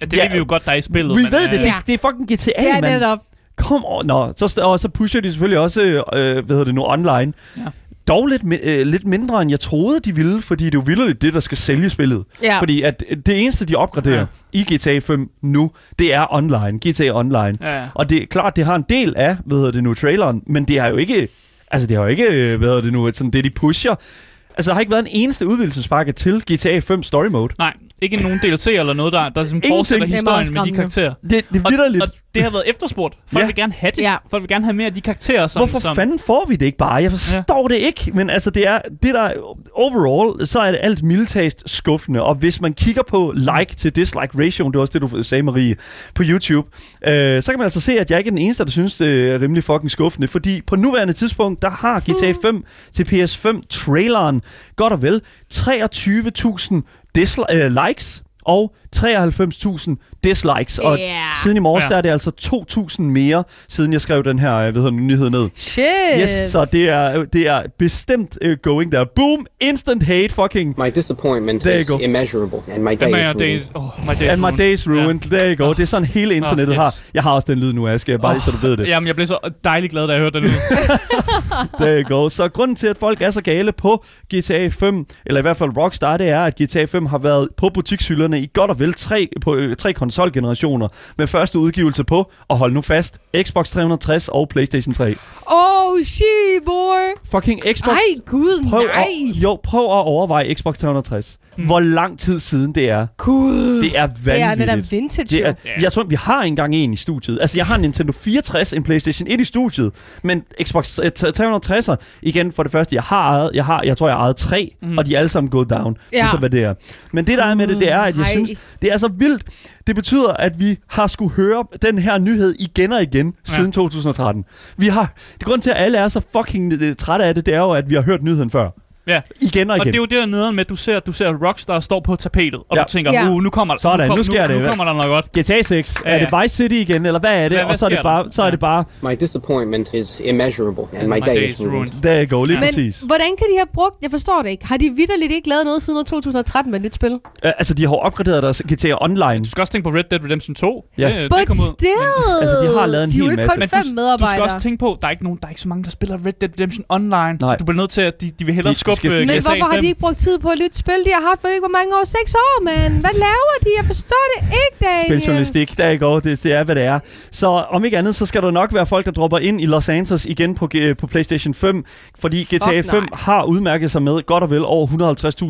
Ja, det ved vi jo godt, der er i spillet. Vi men, ved øh, det, det, Ja. det er fucking GTA, Det er mand. netop. Kom on. Nå, så, og så pusher de selvfølgelig også, øh, hvad hedder det nu, online. Ja. Dog lidt, øh, lidt mindre, end jeg troede, de ville, fordi det er jo vildt det, der skal sælge spillet. Ja. Fordi at øh, det eneste, de opgraderer ja. i GTA 5 nu, det er online. GTA Online. Ja, ja. Og det er klart, det har en del af, hvad hedder det nu, traileren, men det har jo ikke, altså det har jo ikke, øh, hvad hedder det nu, sådan det de pusher. Altså der har ikke været en eneste udvidelsespakke til GTA 5 Story Mode. Nej, ikke nogen DLC eller noget, der, der ligesom Ingenting. fortsætter er historien med de karakterer. Det, det er Og, vidderligt. og det har været efterspurgt. Folk Ja. vil gerne have det. Ja. Folk vil gerne have mere af de karakterer, som... Hvorfor som, fanden får vi det ikke bare? Jeg forstår ja. det ikke, men altså det er det der overall, så er det alt mildtast skuffende. Og hvis man kigger på like til dislike ratio, det var også det du sagde Marie på YouTube, øh, så kan man altså se, at jeg ikke er den eneste, der synes det er rimelig fucking skuffende, fordi på nuværende tidspunkt, der har GTA 5 til PS5 traileren godt og vel 23.000 dislikes øh, likes og 93.000 dislikes. Og Yeah. siden i morges, Ja. der er det altså 2.000 mere, siden jeg skrev den her øh, hvad hedder den, nyhed ned. Shit. Yes, så det er, det er bestemt uh, going der. Boom, instant hate, fucking... My disappointment There is go. immeasurable, and my day is ja, ruined. det er, oh, my day And my day's ruined. There you go. Det er sådan hele internettet yes. har. Jeg har også den lyd nu, Aske. Bare lige så du ved det. Jamen, jeg blev så dejligt glad, da jeg hørte den ud. There you go. Så grunden til, at folk er så gale på GTA 5, eller i hvert fald Rockstar, det er, at GTA 5 har været på butikshylderne i godt og vel tre, på, øh, tre konsolgenerationer, med første udgivelse på, og hold nu fast, Xbox 360 og PlayStation 3. Oh, shit, boy. Fucking Xbox... Ej, gud, Prøv nej. at, jo, prøv at overveje Xbox 360. Mm. Hvor lang tid siden det er. Gud. Det er Det er vanvittigt. netop vintage, Det er. Ja. jeg tror, vi har engang en i studiet. Altså, jeg har en Nintendo 64, en PlayStation 1 i studiet, men Xbox øh, 360'er, igen for det første, jeg har ejet, jeg, har, jeg tror, jeg har ejet tre, mm. og de er alle sammen gået down. Det Ja. så, hvad det er. Men det, der er med det, det er, at jeg Nej. synes, det er så vildt. Det betyder, at vi har skulle høre den her nyhed igen og igen ja. siden 2013. Vi har, det grund til, at alle er så fucking øh, trætte af det, det er jo, at vi har hørt nyheden før. Ja. Igen og Og igen. det er jo det der nederen med, at du ser, du ser Rockstar stå på tapetet, og Ja. du tænker, Ja. uh, nu kommer Sådan, nu, kom, nu sker nu, det. Nu kommer der noget godt. GTA 6, Ja, er det ja. Vice City igen, eller hvad er det? Hvad- og hvad så er det bare, der? så er det bare, My disappointment is immeasurable, and my day is ruined. der you go, lige Men præcis. hvordan kan de have brugt... Jeg forstår det ikke. Har de vidderligt ikke lavet noget siden år 2013 med et nyt spil? Uh, altså, de har opgraderet deres GTA Online. Du skal også tænke på Red Dead Redemption 2. Ja. Det, But det kom ud. still! Altså, de har lavet en de er hel ikke masse. kun Men fem du, skal også tænke på, der er ikke nogen, der er ikke så mange, der spiller Red Dead Redemption Online. Nej. Så du bliver nødt til, at de, de vil hellere skubbe øh, Men GTA hvorfor har 5. de ikke brugt tid på et nyt spil? De har haft for ikke hvor mange år? Seks år, men hvad laver de? Jeg forstår det ikke, Daniel. Spiljournalistik, der går, det, det er, hvad det er. Så om ikke andet, så skal der nok være folk, der dropper ind i Los Angeles igen på, G- på PlayStation 5, fordi GTA Fuck 5 nej. har udmærket sig med godt og vel over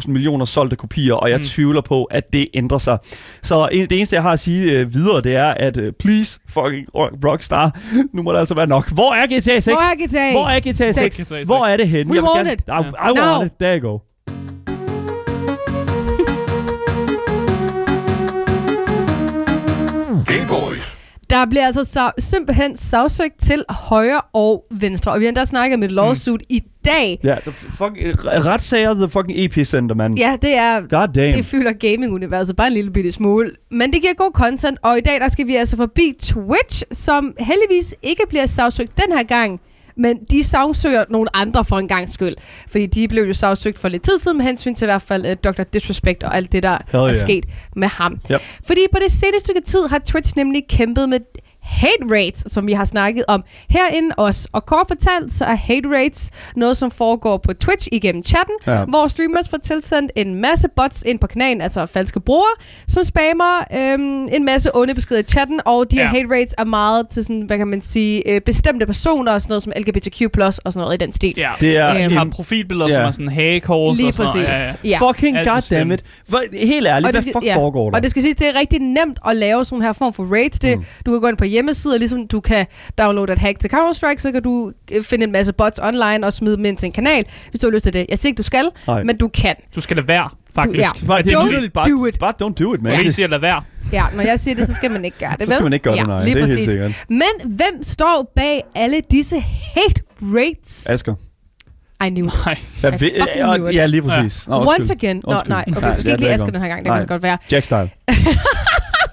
150.000 millioner solgte kopier, og jeg mm. tvivler på, at det ændrer sig. Så en, det eneste, jeg har at sige øh, videre, det er, at øh, please, fucking Rock- Rockstar, nu må det altså være nok. Hvor er GTA 6? Hvor er GTA? Hvor er GTA 6? Seks. GTA Hvor er det henne? We Jeg want gerne- it. I, I Now. want it. There you go. Der bliver altså sa- simpelthen sagsøgt til højre og venstre. Og vi har endda snakket med et lawsuit mm. i dag. Ja, the fuck, retssager the fucking epicenter, man. Ja, det er... God damn. Det fylder gaming-universet bare en lille bitte smule. Men det giver god content, og i dag der skal vi altså forbi Twitch, som heldigvis ikke bliver sagsøgt den her gang. Men de sagsøger nogle andre for en gang skyld. Fordi de blev jo sagsøgt for lidt tid siden med hensyn til i hvert fald uh, Dr. Disrespect og alt det, der Hell er yeah. sket med ham. Yep. Fordi på det seneste stykke tid har Twitch nemlig kæmpet med hate rates, som vi har snakket om herinde også. Og kort fortalt, så er hate rates noget, som foregår på Twitch igennem chatten, Ja. ja. hvor streamers får tilsendt en masse bots ind på kanalen, altså falske brugere, som spammer øhm, en masse onde beskeder i chatten, og de her Ja. hate rates er meget til sådan, hvad kan man sige, øh, bestemte personer, og sådan noget som LGBTQ+, og sådan noget i den stil. Ja, Det er de Øhm, har profilbilleder, ja. som er sådan hagekors Lige og sådan præcis. noget. Ja, ja. Ja. Fucking goddammit. Helt ærligt, hvad fuck foregår der? Og det skal sige, det er rigtig nemt at lave sådan her form for raids. Det, mm. Du kan gå ind på hjemmesiden, hjemmesider, ligesom du kan downloade et hack til Counter-Strike, så kan du øh, finde en masse bots online og smide dem ind til en kanal, hvis du har lyst til det. Jeg siger ikke, du skal, Nej. men du kan. Du skal lade være, faktisk. ja. Bare, det er Don't bare, do it. bare don't do it, man. Jeg Det- vil sige at lade være. Ja, når jeg siger det, så skal man ikke gøre det, Så vel? skal man ikke gøre ja, det, nej. Lige Det er helt præcis. sikkert. Men hvem står bag alle disse hate rates? Asger. I knew it. Nej. Jeg I ja, knew it. ja, lige præcis. Nå. Once again. Nå, nej. Okay, Nej, du skal ja, ikke lige er Asger den her gang. Det Nej. kan så godt være. Jack style.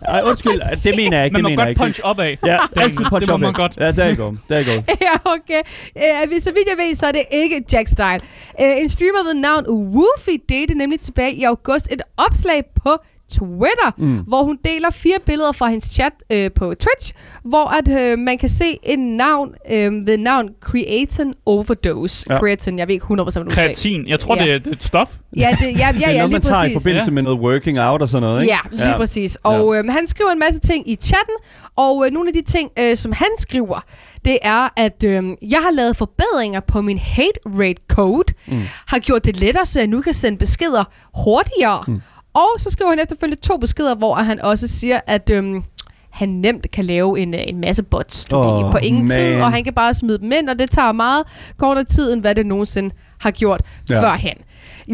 Ej, undskyld. Det mener jeg ikke. Man det må mener jeg godt ikke. punch opad. Ja, Den- altid punch det må op man godt. Ja, der you go. Der you go. ja, okay. Uh, så vidt jeg ved, så er det ikke Jack Style. Uh, en streamer ved navn Woofy delte nemlig tilbage i august et opslag på Twitter, mm. hvor hun deler fire billeder fra hendes chat øh, på Twitch, hvor at øh, man kan se en navn øh, ved navn Creatine Overdose. Ja. Ja. Creatine, jeg ved ikke 100% hvad. Kreatin. Jeg tror, Ja. det er det er et stof. Ja, det, ja, ja, det er ja, noget, lige man tager i præcis. forbindelse med noget working out og sådan noget, ikke? Ja, lige ja. præcis. Og øh, han skriver en masse ting i chatten, og øh, nogle af de ting, øh, som han skriver, det er, at øh, jeg har lavet forbedringer på min hate rate code, mm. har gjort det lettere, så jeg nu kan sende beskeder hurtigere. Mm. Og så skriver han efterfølgende to beskeder, hvor han også siger, at... Øh, han nemt kan lave en, øh, en masse bots du Åh, ved, på ingen man. tid, og han kan bare smide dem ind, og det tager meget kortere tid, end hvad det nogensinde har gjort Ja. ja. førhen.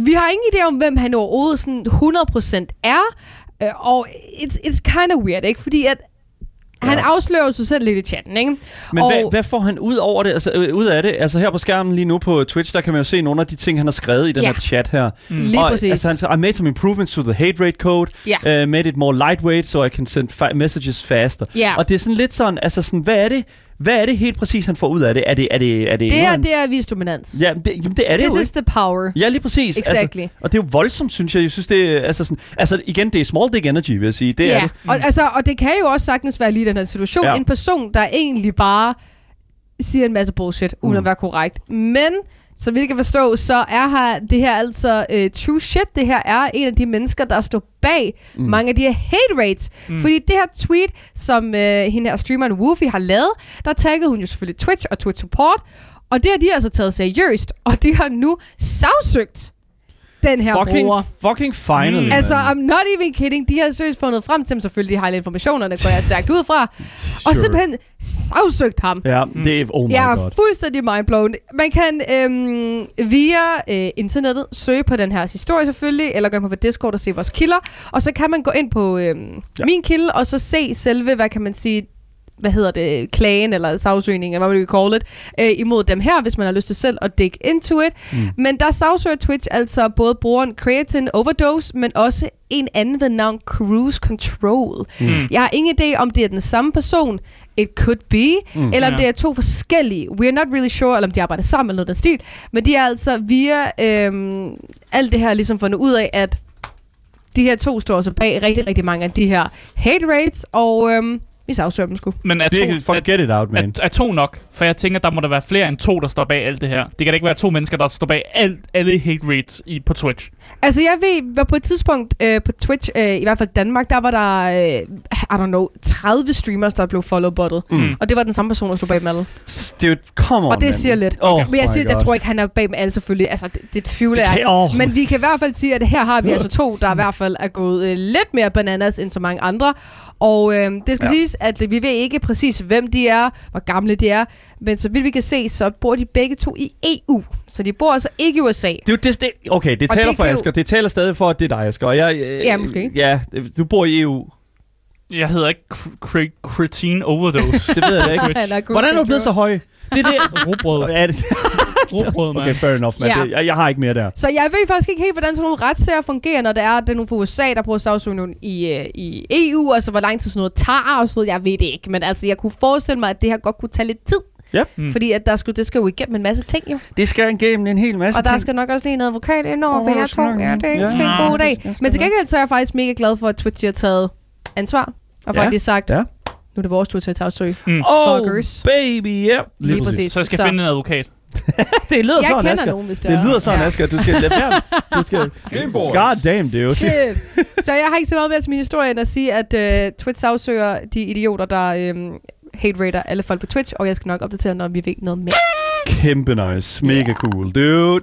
Vi har ingen idé om, hvem han overhovedet sådan 100% er, øh, og it's, it's kind of weird, ikke? Fordi at han Ja. afslører sig selv lidt i chatten, ikke? Men og, hvad, hvad får han ud over det? Altså, øh, ud af det? Altså her på skærmen lige nu på Twitch, der kan man jo se nogle af de ting, han har skrevet i den Ja. her chat her. Lige og, præcis. Altså, han siger, I made some improvements to the hate rate code. Ja. Uh, made it more lightweight, so I can send messages faster. Ja. Og det er sådan lidt sådan, altså sådan, hvad er det? Hvad er det helt præcis, han får ud af det? Er det, er det, er det, det her, det er vis dominans. Ja, det, jamen, det er det This jo is ikke. the power. Ja, lige præcis. Exactly. Altså, og det er jo voldsomt, synes jeg. Jeg synes, det er, altså, sådan, altså igen, det er small dick energy, vil jeg sige. Det er ja, det. og, altså, og det kan jo også sagtens være lige den her situation. Ja. En person, der egentlig bare siger en masse bullshit, uden Mm. at være korrekt. Men, så vi kan forstå, så er her, det her altså uh, true shit. Det her er en af de mennesker, der står bag mm. mange af de her hate rates. Mm. Fordi det her tweet, som uh, hende her streameren Woofy har lavet, der taggede hun jo selvfølgelig Twitch og Twitch Support. Og det har de altså taget seriøst, og de har nu sagsøgt den her Fucking, bruger. fucking finally, Mm. Altså. I'm not even kidding. De har seriøst fundet frem til dem. Selvfølgelig de har alle informationerne, går jeg stærkt ud fra. Sure. Og simpelthen sagsøgt ham. Ja, det er, oh my Jeg god. er fuldstændig mindblown. Man kan øhm, via øh, internettet søge på den her historie selvfølgelig, eller gå ind på Discord og se vores kilder. Og så kan man gå ind på øhm, ja. min kilde, og så se selve, hvad kan man sige, hvad hedder det, klagen eller sagsøgning, eller hvad man vil call it, øh, imod dem her, hvis man har lyst til selv at dig into it. Mm. Men der sagsøger Twitch altså både brugeren Creatine Overdose, men også en anden ved navn Cruise Control. Mm. Jeg har ingen idé, om det er den samme person, it could be, mm. eller om Ja. det er to forskellige. We're not really sure, eller om de arbejder sammen eller noget af den stil. Men de er altså via øhm, alt det her ligesom fundet ud af, at de her to står så bag rigtig, rigtig mange af de her hate rates, og øhm, vi sagsøger dem sgu. Men er to, Det, fuck, er, get it out, man. er, er to nok? For jeg tænker, der må der være flere end to, der står bag alt det her. Det kan da ikke være to mennesker, der står bag alt, alle hate rates i, på Twitch. Altså, jeg ved, var på et tidspunkt øh, på Twitch, øh, i hvert fald Danmark, der var der, øh, I don't know, 30 streamers, der blev followbottet. Mm. Og det var den samme person, der stod bag dem alle. Dude, come on, Og det man. siger lidt. Oh men jeg, my siger, jeg tror ikke, han er bag dem alle selvfølgelig. Altså, det, det tvivler jeg. åh. Men vi kan i hvert fald sige, at her har vi altså to, der i hvert fald er gået øh, lidt mere bananas end så mange andre. Og øh, det skal Ja. siges, at vi ved ikke præcis, hvem de er, hvor gamle de er. Men så vidt vi kan se, så bor de begge to i EU. Så de bor altså ikke i USA. Det er det, det, okay, det Og taler det for kan jo- Asger. Det taler stadig for, at det er dig, Asger. Og Jeg, øh, Ja, måske. Ja, du bor i EU. Jeg hedder ikke cr- cre- Creatine Overdose. Det ved jeg da ikke. Er Hvordan er du blevet så høj? Det er det. Robrød. Ja, det, Robrød, mand. okay, fair enough, man. Ja. Det, jeg, jeg har ikke mere der. Så jeg ved faktisk ikke helt, hvordan sådan nogle retssager fungerer, når det er, at det er nogen fra USA, der bruger sagsøgning i, øh, i EU, altså hvor lang tid sådan noget tager og sådan noget. Jeg ved det ikke, men altså jeg kunne forestille mig, at det her godt kunne tage lidt tid. Ja. Mm. Fordi at der skulle, det skal jo igennem en masse ting jo. Det skal igennem en hel masse Og der ting. skal nok også lige en advokat ind over, Åh, for jeg tror, ja, det er ja. en god dag. det skal- skal Men til gengæld så er jeg faktisk mega glad for, at Twitch har taget ansvar. Og Ja. faktisk sagt, Ja. nu er det vores tur til at tage afsøg. Mm. Oh, Fuckers. baby, ja. Lige præcis. Så jeg skal finde en advokat. Det lyder Jeg sådan, kender Asger. nogen, hvis det Det er. lyder sådan, Ja. Asger. Du skal lade være. Du skal... God damn, dude. Shit. så jeg har ikke så meget mere til min historie, end at sige, at uh, Twitch afsøger de idioter, der um, hate-rater alle folk på Twitch, og jeg skal nok opdatere, når vi ved noget mere. Kæmpe nice. Mega cool, dude.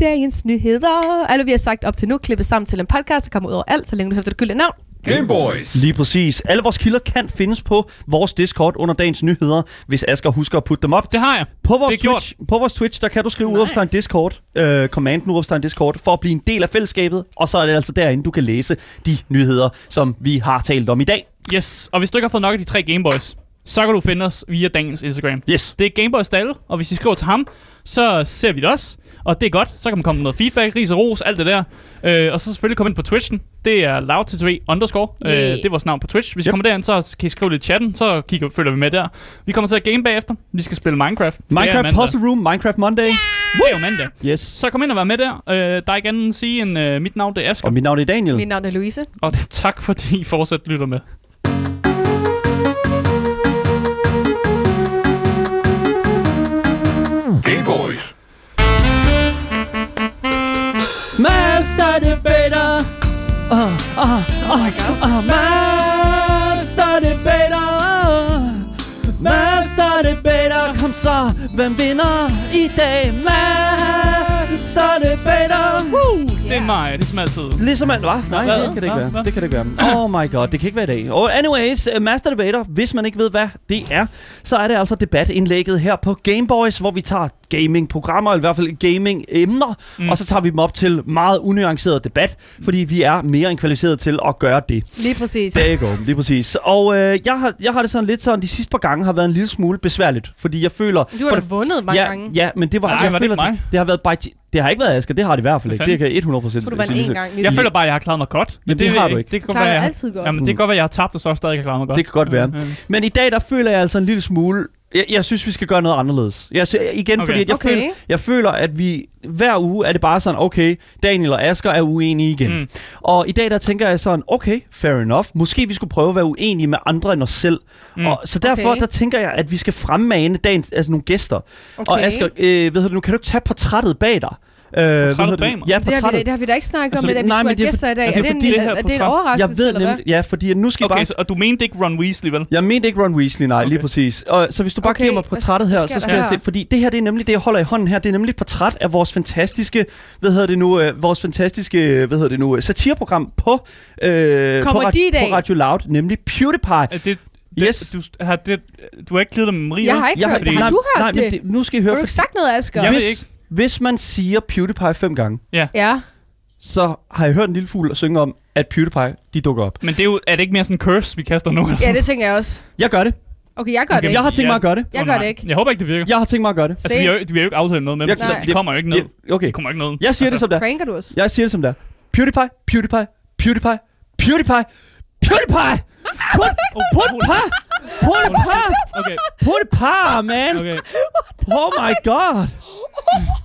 Dagens nyheder. Alle vi har sagt op til nu, klippet sammen til en podcast, der kommer ud over alt, så længe du efter det gyldne navn. Gameboys. Lige præcis. Alle vores kilder kan findes på vores Discord under dagens nyheder, hvis Asger husker at putte dem op. Det har jeg. På vores, Det gjort. Twitch, på vores Twitch, der kan du skrive Nice. udopstegn Discord, øh, commanden udopstegn Discord, for at blive en del af fællesskabet, og så er det altså derinde, du kan læse de nyheder, som vi har talt om i dag. Yes. Og hvis du ikke har fået nok af de tre Gameboys, så kan du finde os via Daniels Instagram. Yes. Det er Gameboys Dalle, og hvis I skriver til ham, så ser vi det også. Og det er godt. Så kan man komme med noget feedback, ris og ros, alt det der. Øh, og så selvfølgelig komme ind på Twitchen. Det er loudtv underscore. Øh, Yeah. det er vores navn på Twitch. Hvis I Yep. kommer derind, så kan I skrive lidt i chatten. Så kigger, følger vi med der. Vi kommer til at game bagefter. Vi skal spille Minecraft. Det Minecraft. Puzzle Room, Minecraft Monday. Det er jo mandag. Yes. Så kom ind og vær med der. Øh, der er ikke andet end at sige end øh, mit navn, det er Asger. Og mit navn er Daniel. Mit navn er Louise. Og tak fordi I fortsat lytter med. Master Debater. Uh, ah, uh, ah, uh, ah, uh, Master Debater. Master bedre Kom så, hvem vinder i dag? Master bedre Woo! Det er mig, det er som altid. Ligesom alt var. Nej, Hvad? det kan det ikke Hvad? være. Hvad? Det kan det ikke være. Oh my god, det kan ikke være i dag. Og anyways, uh, Master Debater, hvis man ikke ved, hvad det er, så er det altså debatindlægget her på Gameboys, hvor vi tager gaming-programmer, eller i hvert fald gaming-emner, Mm. og så tager vi dem op til meget unuanceret debat, fordi vi er mere end kvalificeret til at gøre det. Lige præcis. Der you go, lige præcis. Og øh, jeg, har, jeg har det sådan lidt sådan, de sidste par gange har været en lille smule besværligt, fordi jeg føler... Du har for vundet mange ja, gange. Ja, men det var... Nej, jeg var det føler, ikke mig? Det, det har været by, det har ikke været Asger, det har det i hvert fald ikke. Det kan jeg 100 procent Så du vandt én gang. Jeg føler bare, at jeg har klaret mig godt. Men det har du ikke. Det kan godt være, jeg, altid godt. jamen, det kan godt være, at jeg har tabt, og så stadig har klaret mig godt. Det kan godt være. Men i dag, der føler jeg altså en lille smule... Jeg, jeg synes, vi skal gøre noget anderledes. Jeg, sy- igen, Okay. fordi at jeg, Okay. føler, jeg føler, at vi hver uge er det bare sådan, okay, Daniel og Asger er uenige igen. Mm. Og i dag, der tænker jeg sådan, okay, fair enough. Måske vi skulle prøve at være uenige med andre end os selv. Mm. Mm. Og, så derfor, Okay. der tænker jeg, at vi skal fremmane dagens, altså nogle gæster. Okay. Og Asger, øh, ved du, nu kan du ikke tage portrættet bag dig. Øh, det? bag mig? Ja, det, har vi, da- portrættet. det har vi da ikke snakket om, Altså, at vi nej, skulle have er gæster i dag. altså, er, det en, det er, her er det en portræt- Jeg overraskelse, ved eller hvad? nemlig, ja, fordi nu skal Okay, bare så, og du mente ikke Ron Weasley, vel? Jeg mente ikke Ron Weasley, nej, okay. lige præcis. Og, så hvis du bare Okay, giver mig portrættet her, så skal jeg se, fordi det her, det er nemlig det, jeg holder i hånden her, det er nemlig et portræt af vores fantastiske, hvad hedder det nu, øh, vores fantastiske, hvad hedder det nu, øh, satireprogram på, øh, på, Kommer ra- de i dag? på Radio Loud, nemlig PewDiePie. Er det, det, Yes. Du, har det, du har ikke klidet dig med Marie, Jeg vel? har ikke Jeg hørt det. Har nej, du hørt nej, men det? det? Nu skal I Har høre, du ikke sagt noget, Asger? Jeg ved ikke. Hvis man siger PewDiePie fem gange, Ja. så har jeg hørt en lille fugl synge om, at PewDiePie, de dukker op. Men det er, jo, er det ikke mere sådan en curse, vi kaster nu? eller? ja, det tænker jeg også. Jeg gør det. Okay, jeg gør Okay, det Jeg ikke. har tænkt Ja. mig at gøre det. Jeg gør nej. det ikke. Jeg håber ikke, det virker. Jeg har tænkt mig at gøre det. Altså, Se. vi har, jo, vi har jo ikke aftalt noget med dem. Jeg- De, de jeg- kommer jo ikke ned. Ja, Okay. De kommer ikke ned. Jeg siger det Altså, som det er. Pranker du os? Jeg siger det som det er. PewDiePie, PewDiePie, PewDiePie, PewDiePie, PewDiePie! Put, PewDiePie! PewDiePie! Okay, PewDiePie, man! okay. Oh my god!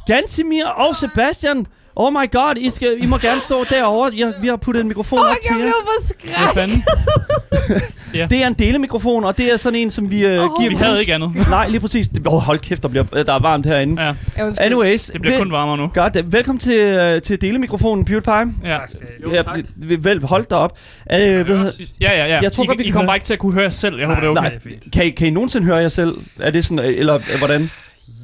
Gantimir og Sebastian! Oh my god, I, skal, I må gerne stå derovre. Jeg, vi har puttet en mikrofon Åh, op jeg til jer. blev for Hvad skræk. fanden? Det er en delemikrofon, og det er sådan en, som vi uh, giver... Vi havde ikke andet. Nej, lige præcis. Oh, hold kæft, der, bliver, der er varmt herinde. Ja, Ja. Anyways, det bliver vel- kun varmere nu. Godt, øh, velkommen til, uh, til delemikrofonen, PewDiePie. Ja, Ja, v- vel, hold da op. Uh, hvad, ja, ja. ja. Jeg tror I, godt, vi I kommer ikke til at kunne høre jer selv. Jeg håber, det er okay. Nej, kan I, kan I nogensinde høre jer selv? Er det sådan, øh, eller øh, hvordan?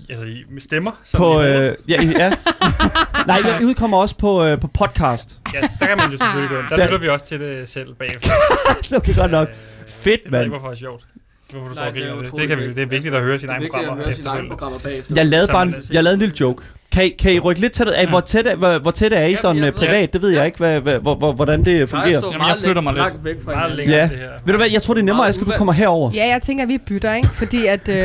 Altså, I- med stemmer? Som På, øh, ja, I- ja. Nej, jeg udkommer også på, øh, på podcast. Ja, der kan man jo selvfølgelig gå ind. Der Der- lytter vi også til det selv bagefter. Okay, godt nok. Øh, Fedt, Jeg ved ikke, mand. hvorfor det er sjovt. Hvorfor du Nej, det er det. Det, kan vi, det er vigtigt at høre sine egne programmer høre sine egne efterfølgende. programmer bagefter. Jeg lavede bare en, jeg lavede en lille joke. Kan I, kan I rykke lidt tæt? Af, hvor, tæt er, hvor, hvor tæt er I Ja, sådan jeg øh, privat? Det ved jeg ikke, hvad, hvad, hvor, hvor, hvordan det fungerer. Jamen, jeg flytter mig lidt. Væk fra Meget længere Ja. det her. Ved du hvad, jeg tror det er nemmere, at du kommer herover. Ja, jeg tænker, at vi bytter, ikke? Fordi at...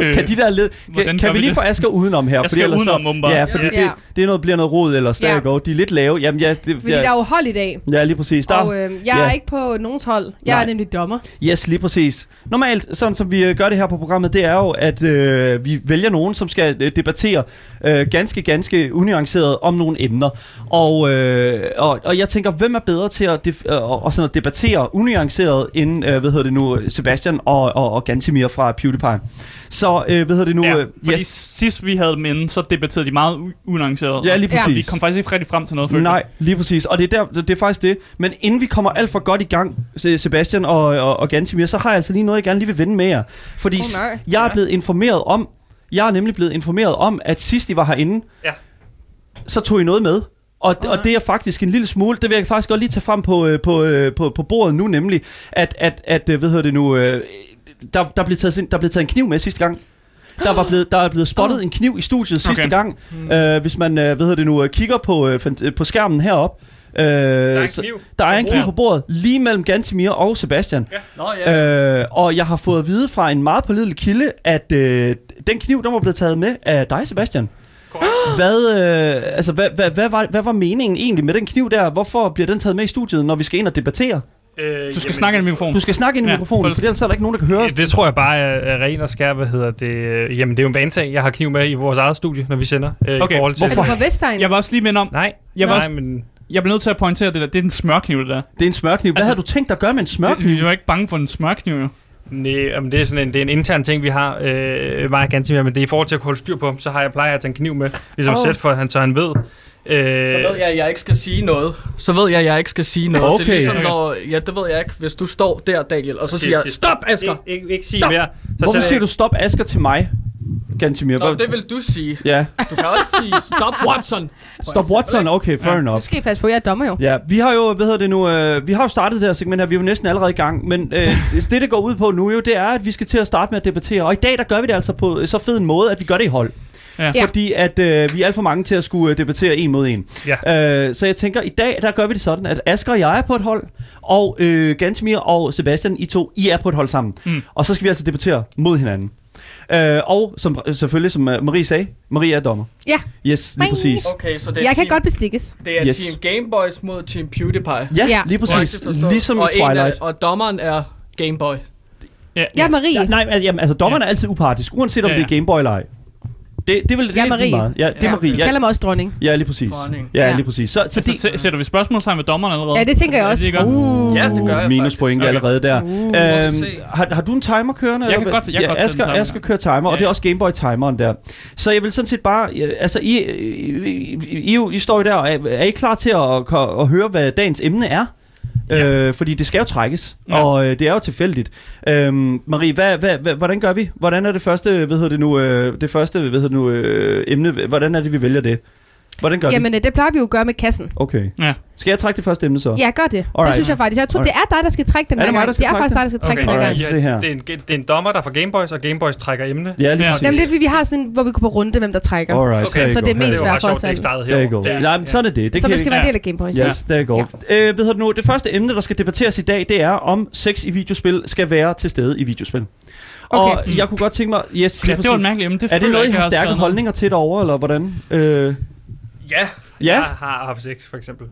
Øh, Kan de der led, kan, kan vi vi lige få Asger udenom her? Jeg skal ellers udenom, åbenbart. Ja, fordi Ja. det, det er noget, bliver noget rod eller stadig Ja. De er lidt lave. Jamen ja, det, fordi ja, der er jo hold i dag. ja lige præcis. Der, Og øh, jeg er ja. ikke på nogens hold. Jeg Nej. er nemlig dommer. Yes, lige præcis. Normalt, sådan som vi øh, gør det her på programmet, det er jo, at øh, vi vælger nogen, som skal debattere øh, ganske, ganske unuanceret om nogle emner. Og, øh, og, og jeg tænker, hvem er bedre til at, def- øh, og sådan at debattere unuanceret end, øh, hvad hedder det nu, Sebastian og, og, og Gantimir fra PewDiePie. Så, øh, hvad hedder det nu? Ja, øh, fordi yes. sidst vi havde dem inde, så debatterede de meget u- unuanceret. Ja, lige Ja. præcis. Vi kom faktisk ikke rigtig frem til noget, følte Nej, lige præcis. Og det er, der, det er faktisk det. Men inden vi kommer alt for godt i gang, Se- Sebastian og, og, og Gantimir, så har jeg altså lige noget, jeg gerne lige vil vende med jer. Fordi Oh, nej. jeg er Ja. blevet informeret om, jeg er nemlig blevet informeret om, at sidst I var herinde, Ja. så tog I noget med. Og, og det er faktisk en lille smule, det vil jeg faktisk godt lige tage frem på, øh, på, øh, på, på bordet nu, nemlig, at, at, at øh, hvad hedder det nu, der, der, blev taget, der blev taget en kniv med sidste gang. Der, var blevet, der er blevet spottet en kniv i studiet sidste Okay. gang. Øh, hvis man, øh, hvad hedder det nu, kigger på, øh, på skærmen herop. Øh, der Der er en så, kniv. der er en på kniv bordet. på bordet, lige mellem Gantimir og Sebastian. Nå, ja. Øh, og jeg har fået at vide fra en meget pålidelig kilde, at øh, den kniv, den var blevet taget med af dig, Sebastian. Hvad, øh, altså, hvad, hvad, hvad, var, hvad var meningen egentlig med den kniv der? Hvorfor bliver den taget med i studiet, når vi skal ind og debattere? Øh, Du skal snakke ind i mikrofonen. Du skal snakke ind i Ja, mikrofonen, for- for ellers er der ikke nogen, der kan høre os. Det tror jeg bare er, er ren og skær, hvad hedder det? øh, Jamen, det er jo en vanesag. Jeg har kniv med i vores eget studie, når vi sender. Øh, Okay, i forhold til, Er du fra Vestegn? Jeg vil også lige minde om, Nej, Jeg var nej, også- men... jeg bliver nødt til at pointere det der. Det er en smørkniv, det der. Det er en smørkniv. Hvad Altså- havde du tænkt dig at gøre med en smørkniv? Det, jeg er ikke bange for en smørkniv, jo. Nej, jamen, det er sådan en, det er en intern ting, vi har øh, meget gerne til, men det er i forhold til at kunne holde styr på ham, så har jeg plejer at tage en kniv med, ligesom oh. sæt for, at han, så han ved. Øh, Så ved jeg, at jeg ikke skal sige noget. Så ved jeg, at jeg ikke skal sige noget. Det Okay. er ligesom, når... Ja, det ved jeg ikke. Hvis du står der, Daniel, og så siger jeg, stop, Asger! Ikke, ikke, ikke sige Stop! mere. Så Hvorfor siger jeg- du stop Asger til mig, Gantimir? Nå, Hvad- det vil du sige. Ja, Du kan også sige, stop, Watson! stop Watson. Okay, fair Ja. enough. Nu skal I passe på, jeg er dommer jo. Ja, vi har jo, hvad hedder det nu, øh, vi har jo startet det her segment her, vi er jo næsten allerede i gang, men øh, det, det går ud på nu jo, det er, at vi skal til at starte med at debattere, og i dag, der gør vi det altså på så fed en måde, at vi gør det i hold. Ja. Ja. Fordi at øh, vi er alt for mange til at skulle øh, debattere en mod en. Ja. Øh, så jeg tænker, i dag, der gør vi det sådan, at Asger og jeg er på et hold, og øh, Gantemir og Sebastian, I to, I er på et hold sammen. Mm. Og så skal vi altså debattere mod hinanden. Øh, og som, selvfølgelig, som øh, Marie sagde, Marie er dommer. Ja. Yes, lige præcis. Okay, så det er, Jeg kan team, godt bestikkes. det er Yes. Team Gameboys mod Team PewDiePie. Ja, Ja. lige præcis. Ligesom og i Twilight. En af, og dommeren er Gameboy. Ja, Jeg er Marie. Ja, nej, altså, jamen, altså dommeren er altid upartisk, uanset om Ja, det er ja. Gameboy eller ej. Det, det vil det Jeg er er Marie. meget. Ja, det er Ja. Marie. Ja, kalder mig også dronning. ja, lige præcis. Dronning. Ja, Ja. lige præcis. Så, så Så de, sæ- sætter vi spørgsmålstegn ved dommeren allerede? Ja, det tænker jeg også. det er godt. uh, Ja, det gør jeg minuspoint faktisk. allerede der. Uh. Øhm, har, har du en timer kørende? Jeg kan godt- jeg kan ja, godt Asger, timer. Asger kører timer, og Ja, det er ja. også Gameboy-timeren der. Så jeg vil sådan set bare... øh, Altså, I, I, I, I, I står jo der, og er, er I klar til at, at, at høre, hvad dagens emne er? Ja. Øh, fordi det skal jo trækkes, ja. Ja. og øh, det er jo tilfældigt. Øhm, Marie, hvad, hvad, hvad, hvordan gør vi? Hvordan er det første, hvad hedder det nu, øh, det første, hvad hedder det nu, øh, emne? Hvordan er det, vi vælger det? Hvordan gør vi? Jamen, øh, det plejer vi jo at gøre med kassen. Okay. Ja. Skal jeg trække det første emne så? Ja, gør det. Det Alright. synes jeg faktisk. Jeg tror, det er dig, der skal trække den Er her det mig, gang. der skal Det er trække faktisk den? dig, der skal trække den her Alright. gang. se her. Det er, en, det er en dommer, der er fra Gameboys, og Gameboys trækker emne. Ja, lige Ja. præcis. Jamen, det er fordi, vi har sådan en, hvor vi går på runde, hvem der trækker. Alright, Okay. Så det er mest det meget for os det ikke alle. startede There you her. go. Nej, men sådan er det. det Så kan vi skal være en del af Gameboys. Yes, there you go. Ja. Øh, hvad hedder det nu? Det første emne, der skal debatteres i dag, det er, om sex i videospil skal være til stede i videospil. Okay. Og jeg kunne godt tænke mig... Yes, Ja, det var præcis. et mærkeligt emne. Det er det noget, I har stærke holdninger til derovre, eller hvordan? Øh, Ja. ja? Jeg har haft sex, for eksempel.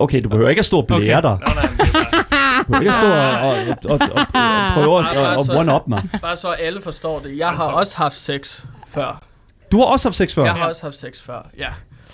Okay, du behøver ikke at stå og blære Okay. dig. Nå, nej, men det er bare- Du behøver ikke at stå og, og, og, og, og prøve at one-up mig. Bare så alle forstår det. Jeg har også haft sex før. Du har også haft sex før. Jeg har også haft sex før, ja.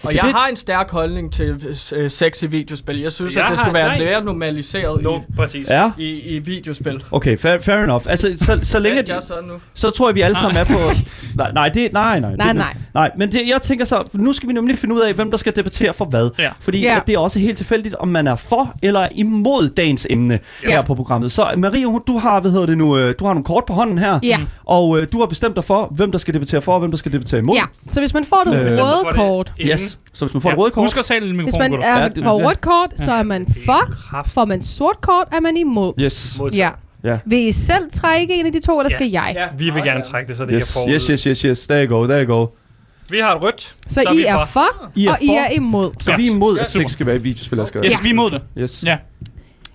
Og Det- jeg har en stærk holdning til øh, sex i videospil. Jeg synes, Jeg at det skulle være nej. mere normaliseret Nå, præcis. Ja, i, i, i videospil. okay, fair, fair enough. Altså, så, så længe... Jeg så nu? Så tror jeg, vi alle sammen er på... Nej, nej, det, nej, nej. Nej, det, nej. Nej, men det, jeg tænker så, nu skal vi nemlig finde ud af, hvem der skal debattere for hvad. Ja. Fordi Ja. det er også helt tilfældigt, om man er for eller imod dagens emne Ja. her på programmet. Så Marie, du har, hvad hedder det nu, øh, du har nogle kort på hånden her, Ja. og øh, du har bestemt dig for, hvem der skal debattere for, og hvem der skal debattere imod. Ja, så hvis man får det Øh, røde kort, inden- Yes. Så hvis man får Ja. et rødt kort, Husk at tale i hvis mikrofonen, man er Ja, får rødt kort, så er man for. Får man sort kort, er man imod. yes. Ja. Ja. Vil I selv trække en af de to, eller Ja. skal jeg? Ja, Vi vil gerne trække det, så det Yes, er forud. yes, yes, yes, yes. There you go, there you go. Vi har et rødt. Så er I er for. I er og I for. er imod. Så vi er imod, at sex skal være i videospil, Asger. Yes, vi er imod det. Yes. Ja.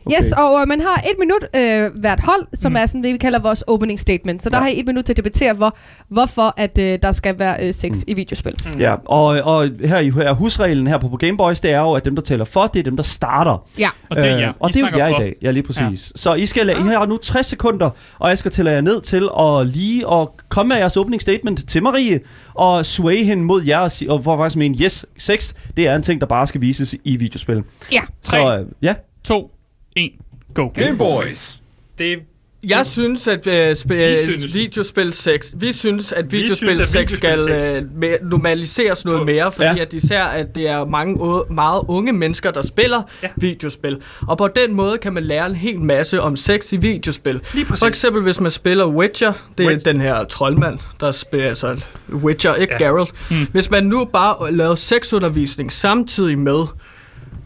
Okay. Yes, og øh, man har et minut øh, hvert hold, som mm. er sådan det, vi kalder vores opening statement. Så der Ja. har I et minut til at debattere, hvor, hvorfor at, øh, der skal være øh, sex mm. i videospil. Ja, og, og her i her husreglen her på Game Boys, det er jo, at dem, der taler for, det er dem, der starter. Ja. Og det er jer. Øh, og I det er jo jer i dag. Ja, lige præcis. Ja. Så I skal lade, I har nu 60 sekunder, og jeg skal tælle jer ned til at lige og komme med jeres opening statement til Marie, og sway hende mod jer, og, sige, og hvor faktisk mene, yes, sex, det er en ting, der bare skal vises i videospil. Ja. Så Tre. øh, ja, To, en, go. Game Boys. Det Jeg synes, at øh, sp- Vi synes. videospil 6, vi synes, at videospil synes, at 6 skal øh, normaliseres noget mere, fordi Ja. at ser, at det er mange u- meget unge mennesker, der spiller Ja. videospil. Og på den måde kan man lære en hel masse om sex i videospil. For eksempel, hvis man spiller Witcher, det er Witch- den her troldmand, der spiller altså Witcher, ikke Ja. ja. Geralt. Mm. Hvis man nu bare lavede sexundervisning samtidig med,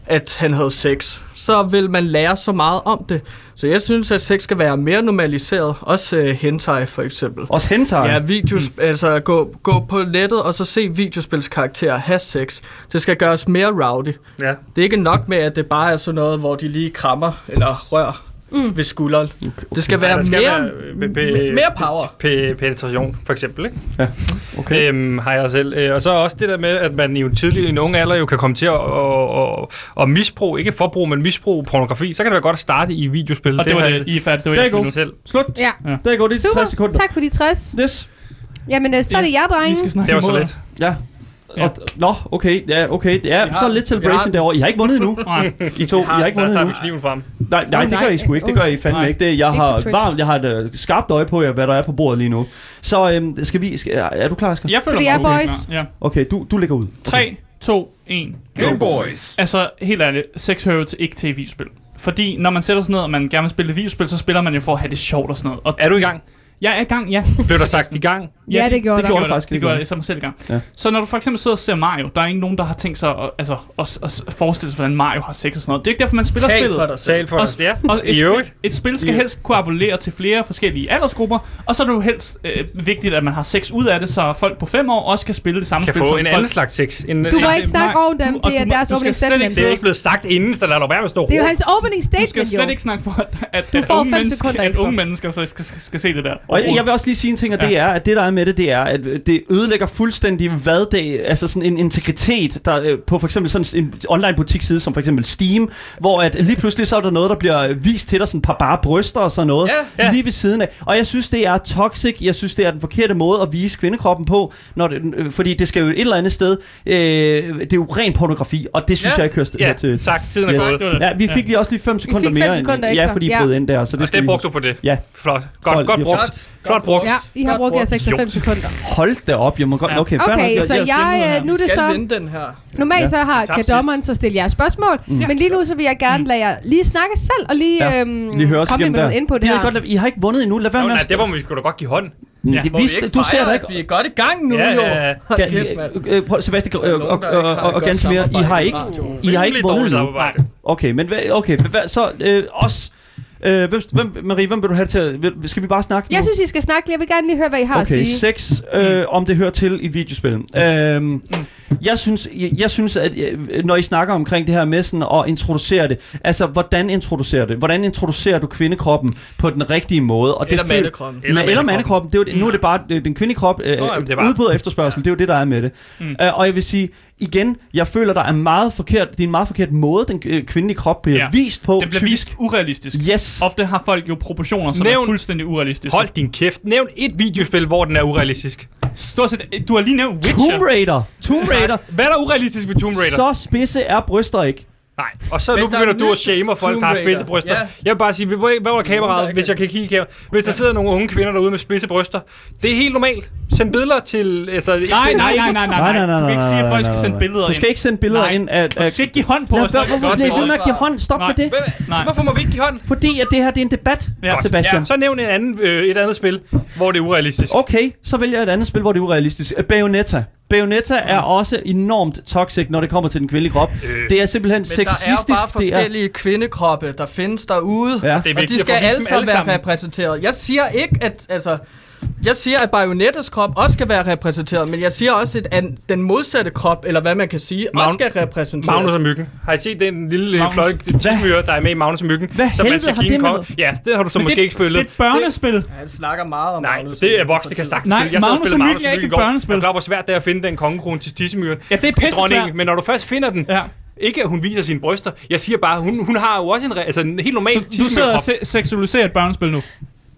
at han havde sex, så vil man lære så meget om det. Så jeg synes, at sex skal være mere normaliseret. Også uh, hentai for eksempel. Også hentai. Ja, videos, mm. altså gå, gå på nettet og så se videospilskarakterer have sex. Det skal gøres mere rowdy. Ja. Det er ikke nok med, at det bare er sådan noget, hvor de lige krammer eller rører mm. ved skulderen. Det skal være Ja, der skal mere, være, øh, mere power. pe- penetration, for eksempel, ikke? Ja, okay. Øhm, har jeg selv. Øh, og så også det der med, at man jo tidlig i en ung alder jo kan komme til at, at, at, at misbruge, ikke forbrug, men misbruge pornografi. Så kan det være godt at starte i videospil. Og det, var har det, I er færdige. Det var Det er jeg god. nu. selv. Slut. Ja. Ja. Der går det til 60 Super. sekunder. Tak for de 60. Yes. Jamen, øh, så er det jer, Vi drenge. skal snakke Det var så lidt. Ja. Ja. Og, nå, okay, ja, okay. Ja, har- så lidt celebration har- derovre. I har ikke vundet endnu. Nej. I to. I har ikke Så vundet tager endnu. kniven frem. Nej, nej, det gør. I sgu ikke. Det gør I fandme Nej. ikke. Det, jeg har varmt, jeg har et øh, skarpt øje på jer, hvad der er på bordet lige nu. Så øhm, skal vi... Skal, er, du klar, Asger? Jeg føler er mig okay boys. Ja. Okay, du, du ligger ud. 3, 2, 1. Game Boys. Altså, helt ærligt, sex hører til ikke til videospil. Fordi når man sætter sig ned, og man gerne vil spille et videospil, så spiller man jo for at have det sjovt og sådan noget. Og Er du i gang? jeg er i gang, ja. Blev der sagt i gang? Ja, det gjorde det gjorde det faktisk, Det det gjorde det, så mig selv gang. Ja. Så når du for eksempel sidder og ser Mario, der er ikke nogen, der har tænkt sig at, altså, at, at forestille sig, hvordan Mario har sex og sådan noget. Det er ikke derfor, man spiller Tal spillet. for dig. Tal for Og, os. Ja, og et, spil, et spil skal helst kunne appellere til flere forskellige aldersgrupper, og så er det jo helst øh, vigtigt, at man har sex ud af det, så folk på 5 år også kan spille det samme Kan spil få som en folk. anden slags sex. En, Du må Ja, ikke snakke over dem. du- Det er du deres du skal opening statement. Det er ikke blevet sagt inden, så lad du være med stå Det er jo hans opening Du skal statement, jo. slet ikke snakke for, at, at, Du unge, fem mennesker, sekunder at ekstra. unge mennesker så skal, skal, skal se det der. Og jeg, jeg vil også lige sige en ting, og det er, at det der er med det, det er, at øh, det ødelægger fuldstændig hvad det, altså sådan en integritet der, øh, på for eksempel sådan en online butikside som for eksempel Steam, hvor at lige pludselig så er der noget, der bliver øh, vist til dig, sådan et par bare bryster og sådan noget, ja, ja. lige ved siden af. Og jeg synes, det er toxic, jeg synes, det er den forkerte måde at vise kvindekroppen på, når det, fordi det skal jo et eller andet sted, øh, det er jo ren pornografi, og det synes ja. jeg ikke hører ja, til. tak, tiden er yes. gået. Ja, vi fik lige også lige 5 sekunder mere. sekunder end, ja, fordi I ja. brød ind der. Så det, og skal det brugte du på det. Ja. Flot. Godt, godt brugt. Flot, flot brugt. Ja, I har brugt jeres ekstra 5 sekunder. Hold da op, jeg må godt... Okay, okay, okay så jeg, jeg øh, nu er det så... den her. Normalt ja. så har, kan dommeren så stille jer spørgsmål, mm. men lige nu så vil jeg gerne mm. lade jer lige snakke selv, og lige, ja. øhm, lige høre komme med noget input på det her. Godt, I har ikke vundet endnu, lad være med at... Nej, det var, vi skulle da godt give hånd. Mm. Ja, det vidste, vi du ser da ikke. Vi er godt i gang nu, ja, ja, ja. jo. Kæft, øh, prøv, Sebastian øh, og, og, og, og Gansmere, I har ikke, I har ikke vundet nu. Okay, men okay, så øh, os Øh, hvem, hvem, Marie, hvem vil du have til? Vil, skal vi bare snakke Jeg nu? synes, I skal snakke. Jeg vil gerne lige høre, hvad I har at Okay, sige. sex, øh, om det hører til i videospil. Øhm, jeg, synes, jeg, jeg synes, at øh, når I snakker omkring det her med sådan at introducere det, altså hvordan introducerer det? Hvordan introducerer du kvindekroppen på den rigtige måde? Og Eller føl- mandekroppen. Eller, eller mandekroppen. Det er jo, nu er det bare øh, den kvindelige krop, øh, Nå, jamen, det var- udbud og efterspørgsel. Det er jo det, der er med det. Mm. Øh, og jeg vil sige, igen, jeg føler, der er meget forkert, det er en meget forkert måde, den øh, kvindelige krop bliver Ja. vist på. Det bliver vist urealistisk. Yes. Ofte har folk jo proportioner, som Nævn- er fuldstændig urealistiske. Hold din kæft. Nævn et videospil, hvor den er urealistisk. Stort set, du har lige nævnt Witcher. Tomb Raider. Tomb Raider. Hvad er der urealistisk ved Tomb Raider? Så spidse er bryster ikke. Nej, og så Men nu der er begynder du at shame folk, der har spidse bryster. Ja. Jeg vil bare sige, hvor hvor er kameraet, hvis jeg kan kigge i kameraet? Hvis der sidder nogle unge kvinder derude med spidse bryster, det er helt normalt. Send billeder til... Altså, Nej, nej, nej, nej, nej, nej. Du kan ikke sige, at folk skal sende billeder Du skal ikke sende billeder Nej. ind af... ind. Du skal ikke give hånd på Lad os. hvorfor bliver ved med at give hånd? Stop Nej. med det. Nej. Hvorfor må vi ikke give hånd? Fordi at det her det er en debat, Ja. Sebastian. Så nævn en anden, øh, et andet spil, hvor det er urealistisk. Okay, så vælger jeg et andet spil, hvor det er urealistisk. Øh, Bayonetta. Er også enormt toxic, når det kommer til den kvindelige krop. Det er simpelthen Men der er sexistisk. bare det er, forskellige kvindekroppe, der findes derude. ja. Det er Og vigtigt de at skal alle sammen være repræsenteret. Jeg siger ikke, at... Altså, jeg siger, at Bayonettes krop også skal være repræsenteret, men jeg siger også, at an, den modsatte krop, eller hvad man kan sige, Magn- også skal repræsenteres. Magnus og Myggen. Har I set den lille Magnus. flotte tismyre, der er med i Magnus og Myggen? Hvad som man skal give det en kop? Ja, det har du så Men måske det, ikke spillet. Det er et børnespil. Han snakker meget om Nej, Magnus. det er voksne, kan sagtens Nej. Jeg Magnus og Myggen er ikke et børnespil. Jeg er klar, hvor svært det er at finde den kongekrone til tissemyren. Ja, det er pisse. Men når du først finder den, Ja. ikke at hun viser sine bryster. Jeg siger bare, hun, hun har jo også en, altså en helt normal Så du sidder og se- seksualiserer et børnespil nu?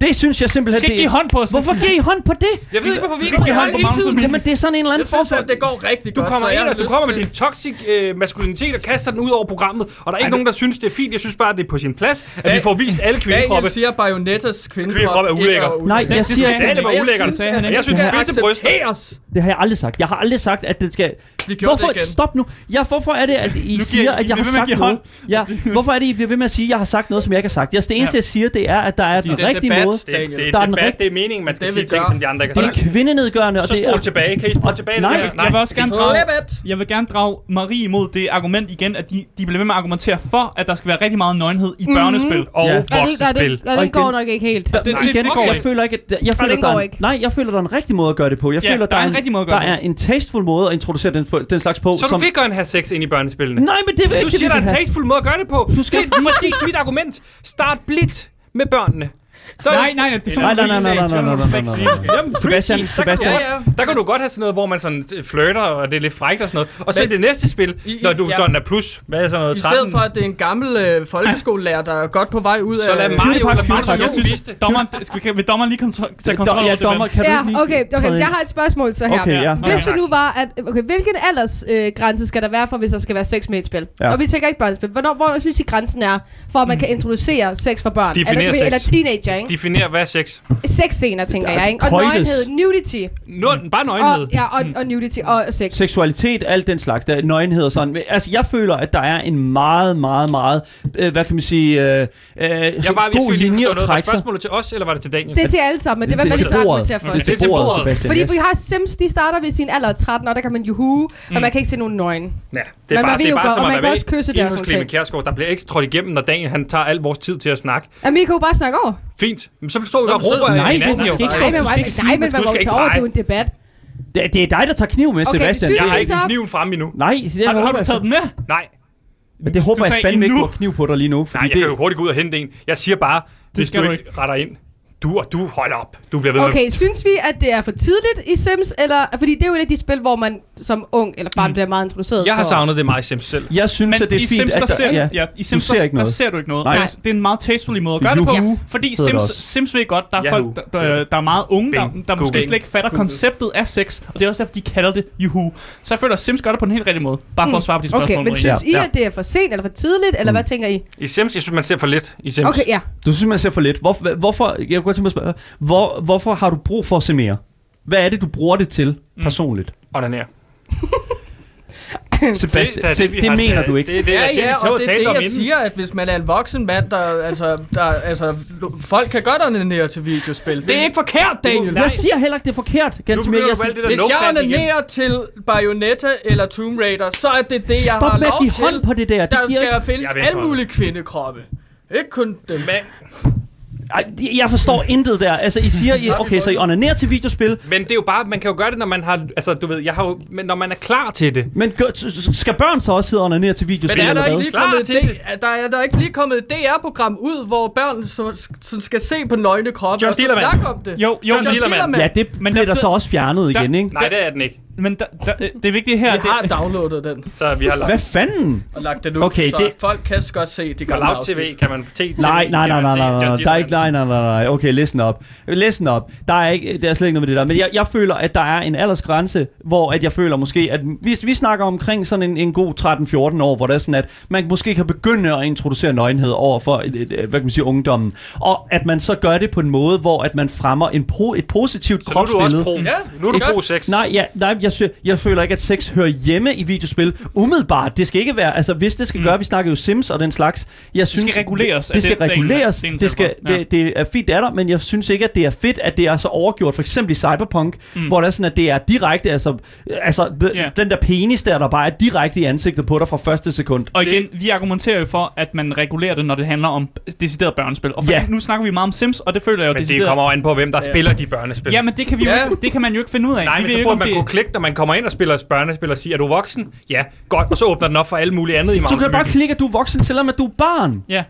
Det synes jeg simpelthen, skal det ikke give hånd på os. Hvorfor giver I hånd på det? Jeg ved ikke, hvorfor vi ikke må holde på Magnus og Jamen, det er sådan en eller Jeg anden form for... det går rigtig Du godt. kommer jeg ind, og du kommer med din toxic øh, maskulinitet og kaster den ud over programmet, og der er ikke nogen, der synes, det er fint. Jeg synes bare, det er på sin plads, at vi får vist alle kvindekroppe. Daniel siger, at Bayonettas Kvindekrop er ulækker. Nej, jeg siger Det ikke... sagde, det var Jeg ulækkert. synes, at Og jeg synes, spidse bryster. Det har jeg aldrig sagt. Jeg har aldrig sagt, at det skal... Hvorfor? det igen. Stop nu. Ja, hvorfor er det, at I giver- siger, at jeg har sagt noget? Ja, hvorfor er det, I bliver ved med at sige, at jeg har sagt noget, som jeg ikke har sagt? Jeg, det eneste, jeg siger, det er, at der er den Det er måde. Det, er- Daniel. det, Der er er den debat, rigt- det er meningen, man skal Det sige ting, som de andre ikke Det har er sagt. kvindenedgørende, og Så det spol er... tilbage. Kan I spole tilbage? Nej, lidt? jeg vil også gerne drage, jeg vil gerne drage Marie imod det argument igen, at de, de bliver ved med at argumentere for, at der skal være rigtig meget nøgenhed i børnespil. Og Ja. Det, det, ja, Og den går nok ikke helt. Der, det- igen, det går jeg ikke. føler ikke, at, jeg føler, den der er ikke. nej, jeg føler, der er en rigtig måde at gøre det på. Jeg føler, der er en rigtig måde at der gøre det er en tasteful måde at introducere den, den slags på. Så du vil gerne have sex ind i børnespillene? Nej, men det er Du ikke det, siger, der er vil en tasteful måde at gøre det på. Du skal det er præcis mit argument. Start blidt med børnene. Så Nej, nej, nej, det er Nej, nej, nej, nej, nej, nej, nej, nej, nej. Jamen, Sebastian, Sebastian. Ja, godt- der kan du godt have sådan noget, hvor man sådan flirter, og det er lidt frækt og sådan noget. Og så i Men- det næste spil, I- når du ja. sådan er plus, hvad er sådan noget, I 13? stedet for, at det er en gammel øh, folkeskolelærer, der er godt på vej ud Så lad af... Mario eller. Mario Jeg synes, dommeren, skal, vil dommeren lige tage kontrol Ja, over det? dommer, vel? kan du Ja, ikke lige okay, okay. Jeg har et spørgsmål så her. Okay, ja. Hvis det nu var, at... Okay, hvilken aldersgrænse øh, grænse skal der være for, hvis der skal være sex med et spil? Ja. Og vi tænker ikke børnespil. Hvornår, hvor synes I grænsen er, for at man kan introducere sex for børn? Definere eller, sex. Teenager, ikke? Definér, hvad er sex? Sexscener, tænker er jeg, ikke? Og nøgenhed, nudity. Nå, bare nøgenhed. Og, ja, og, og nudity og sex. seksualitet, alt den slags, der er nøgenhed og sådan. Altså, jeg føler, at der er en meget, meget, meget, øh, hvad kan man sige, øh, øh, Jeg, bare, jeg god linje at trække sig. spørgsmålet til os, eller var det til Daniel? Det er til alle sammen, men det er, hvad Det er man til lige så bordet. argumentere for. Det til Det er til bordet. Sebastian. Fordi yes. vi har Sims, de starter ved sin alder af 13, og der kan man juhu, mm. men man kan ikke se nogen nøgen. Ja, det Men er bare, det er bare som og man kan også kysse der, inde hos sådan Clemen. Kjærsgaard. Der bliver ikke trådt igennem, når Daniel han tager al vores tid til at snakke. Jamen, I kan jo bare snakke over. Fint. Men så står vi bare og råber Nej, det- hinanden. man jo. skal ikke Nej, men, ikke nej, men man må jo tage over til en debat. Det, det er dig, der tager kniv med, Okay, Sebastian. synes Jeg har ikke så- kniven frem endnu. Nej, det Har, har du taget den med? Nej, Men det håber jeg sagde fandme ikke, endnu. du har kniv på dig lige nu. Fordi nej, jeg det, kan jo hurtigt gå ud og hente en. Jeg siger bare, hvis skal du du ikke retter ind, du og du holder op. Du bliver ved med Okay, synes vi, at det er for tidligt i Sims, eller... Fordi det er jo et af de spil, hvor man som ung eller barn bliver meget introduceret Jeg har for. savnet det meget Sims selv. jeg synes, Men at det er i fint, Sims, at der ser, ja. ja, i Sims, ser der, ikke der noget. ser du ikke noget. Nej. Nej. Det er en meget tasteful måde at gøre det på. Juhu. Fordi Sims. Sims ved godt, der er Yahoo. folk, der, der, der er meget unge, der, Bing. der måske Google. slet ikke fatter konceptet af sex. Og det er også derfor, de kalder det juhu. Så jeg føler, at Sims gør det på en helt rigtig måde. Bare for at svare på de spørgsmål. Okay, men synes I, at det er for sent eller for tidligt, eller hvad tænker I? I Sims, jeg synes, man ser for lidt i Sims. Okay, ja. Du synes, man ser for lidt. Hvorfor, hvorfor, jeg kunne godt tænke mig at spørge, hvor, hvorfor har du brug for at se mere? Hvad er det, du bruger det til personligt? Og den her. Sebastian, det, det har- mener du ikke. Det, det, Ja, det, det, ja, og det er det, om jeg inden. siger, at hvis man er en voksen mand, der, altså, der, altså, folk kan godt onanere til videospil. Det er ikke forkert, Daniel. Jeg siger heller ikke, det er forkert. Alt det der Hvis jeg onanerer til Bayonetta eller Tomb Raider, så er det det, jeg Stop har med at lov give til. hånd på det der. Det Der giver skal ikke... findes Jeg alle mulige kvindekroppe. Ikke kun dem. Men, Ej, jeg forstår intet der. Altså, I siger, I, okay, så I onanerer til videospil, men det er jo bare, man kan jo gøre det, når man har, altså du ved, jeg har jo, men når man er klar til det. men gør, skal børn så også sidde og onanere til videospil, Men er der ikke lige Klar kommet, til et det. D- er der, er der ikke lige kommet et DR-program ud, hvor børn så, så skal se på nøgne kroppe John og så snakke om det? Jo, jo, John Dillermand. Dillermand. Ja, det Men men der bliver der så også fjernet der- igen, ikke? Nej, det er den ikke. Men der, der, det vigtige her, Vi det, har downloadet den Så vi har lagt Hvad fanden? og lagt den ud, Okay, så det- folk kan godt se de gamle Loud TV, afsnit. kan man på TV. Nej, nej, nej, nej, se nej, nej, der er ikke, nej, nej, nej, nej, okay, listen up. Listen up. Der er ikke, der er slet ikke noget med det der, men jeg, jeg føler, at der er en aldersgrænse, hvor at jeg føler måske, at vi, vi snakker omkring sådan en, en god 13-14 år, hvor det er sådan, at man måske kan begynde at introducere nøgenhed over for, et, et, hvad kan man sige, ungdommen, og at man så gør det på en måde, hvor at man fremmer en po, et positivt Så nu er du også kropsbillede. pro. Ja, Nu er du godt. pro sex. Nej, ja, nej jeg, sy- jeg føler ikke, at sex hører hjemme i videospil. Umiddelbart, det skal ikke være, altså hvis det skal mm. gøre, vi snakker jo Sims og den slags. Jeg synes, reguleres, Det, er det skal det, der egentlig er reguleres. scenen Det, skal. Ja. det, det er fint, det er der, men jeg synes ikke, at det er fedt, at det er så overgjort. For eksempel i Cyberpunk, mm. hvor det er sådan, at det er direkte, altså, altså the, Ja. den der penis der, der bare er direkte i ansigtet på dig fra første sekund. Og igen, vi argumenterer jo for, at man regulerer det, når det handler om decideret børnespil. Og for Ja. nu snakker vi meget om Sims, og det føler jeg jo Men det decideret... kommer jo an på, hvem der spiller de børnespil. Ja, men det kan, vi jo Ja. ikke, det kan man jo ikke finde ud af. Nej, Vi men så burde man det- kunne klikke, når man kommer ind og spiller børnespil og sige, er du voksen? Ja, godt. Og så åbner den op for alle mulige andet i Så kan du bare Magnus klikke, at du er voksen, selvom at du er barn. Ja,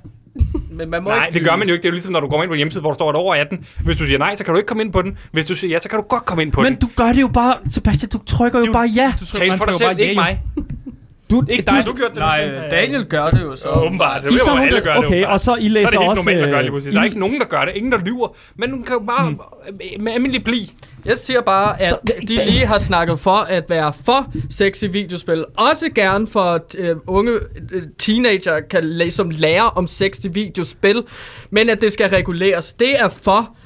Men man må Nej, ikke det gør man jo ikke. Det er jo ligesom, når du kommer ind på en hjemmeside, hvor der står, at du er over 18. Hvis du siger nej, så kan du ikke komme ind på den. Hvis du siger ja, så kan du godt komme ind på Men den. du gør det jo bare, Sebastian, du trykker er jo- bare ja. du tror, Tal for dig trykker selv, bare ikke ja, mig. Du, Ikke du, dig. Du gjorde det Nej? Daniel gør det jo så. Ja, åbenbart. Det er jo, alle gør det okay, og så I Så er læser det helt også... normalt at gøre øh, præcis. Der er I- ikke nogen, der gør det. Ingen, der lyver. Men du kan jo bare med almindelig bli. Jeg siger bare, at de lige har snakket for at være for sexy videospil. Også gerne for at øh, unge øh, teenager kan ligesom lære om sexy videospil. Men at det skal reguleres. Det er for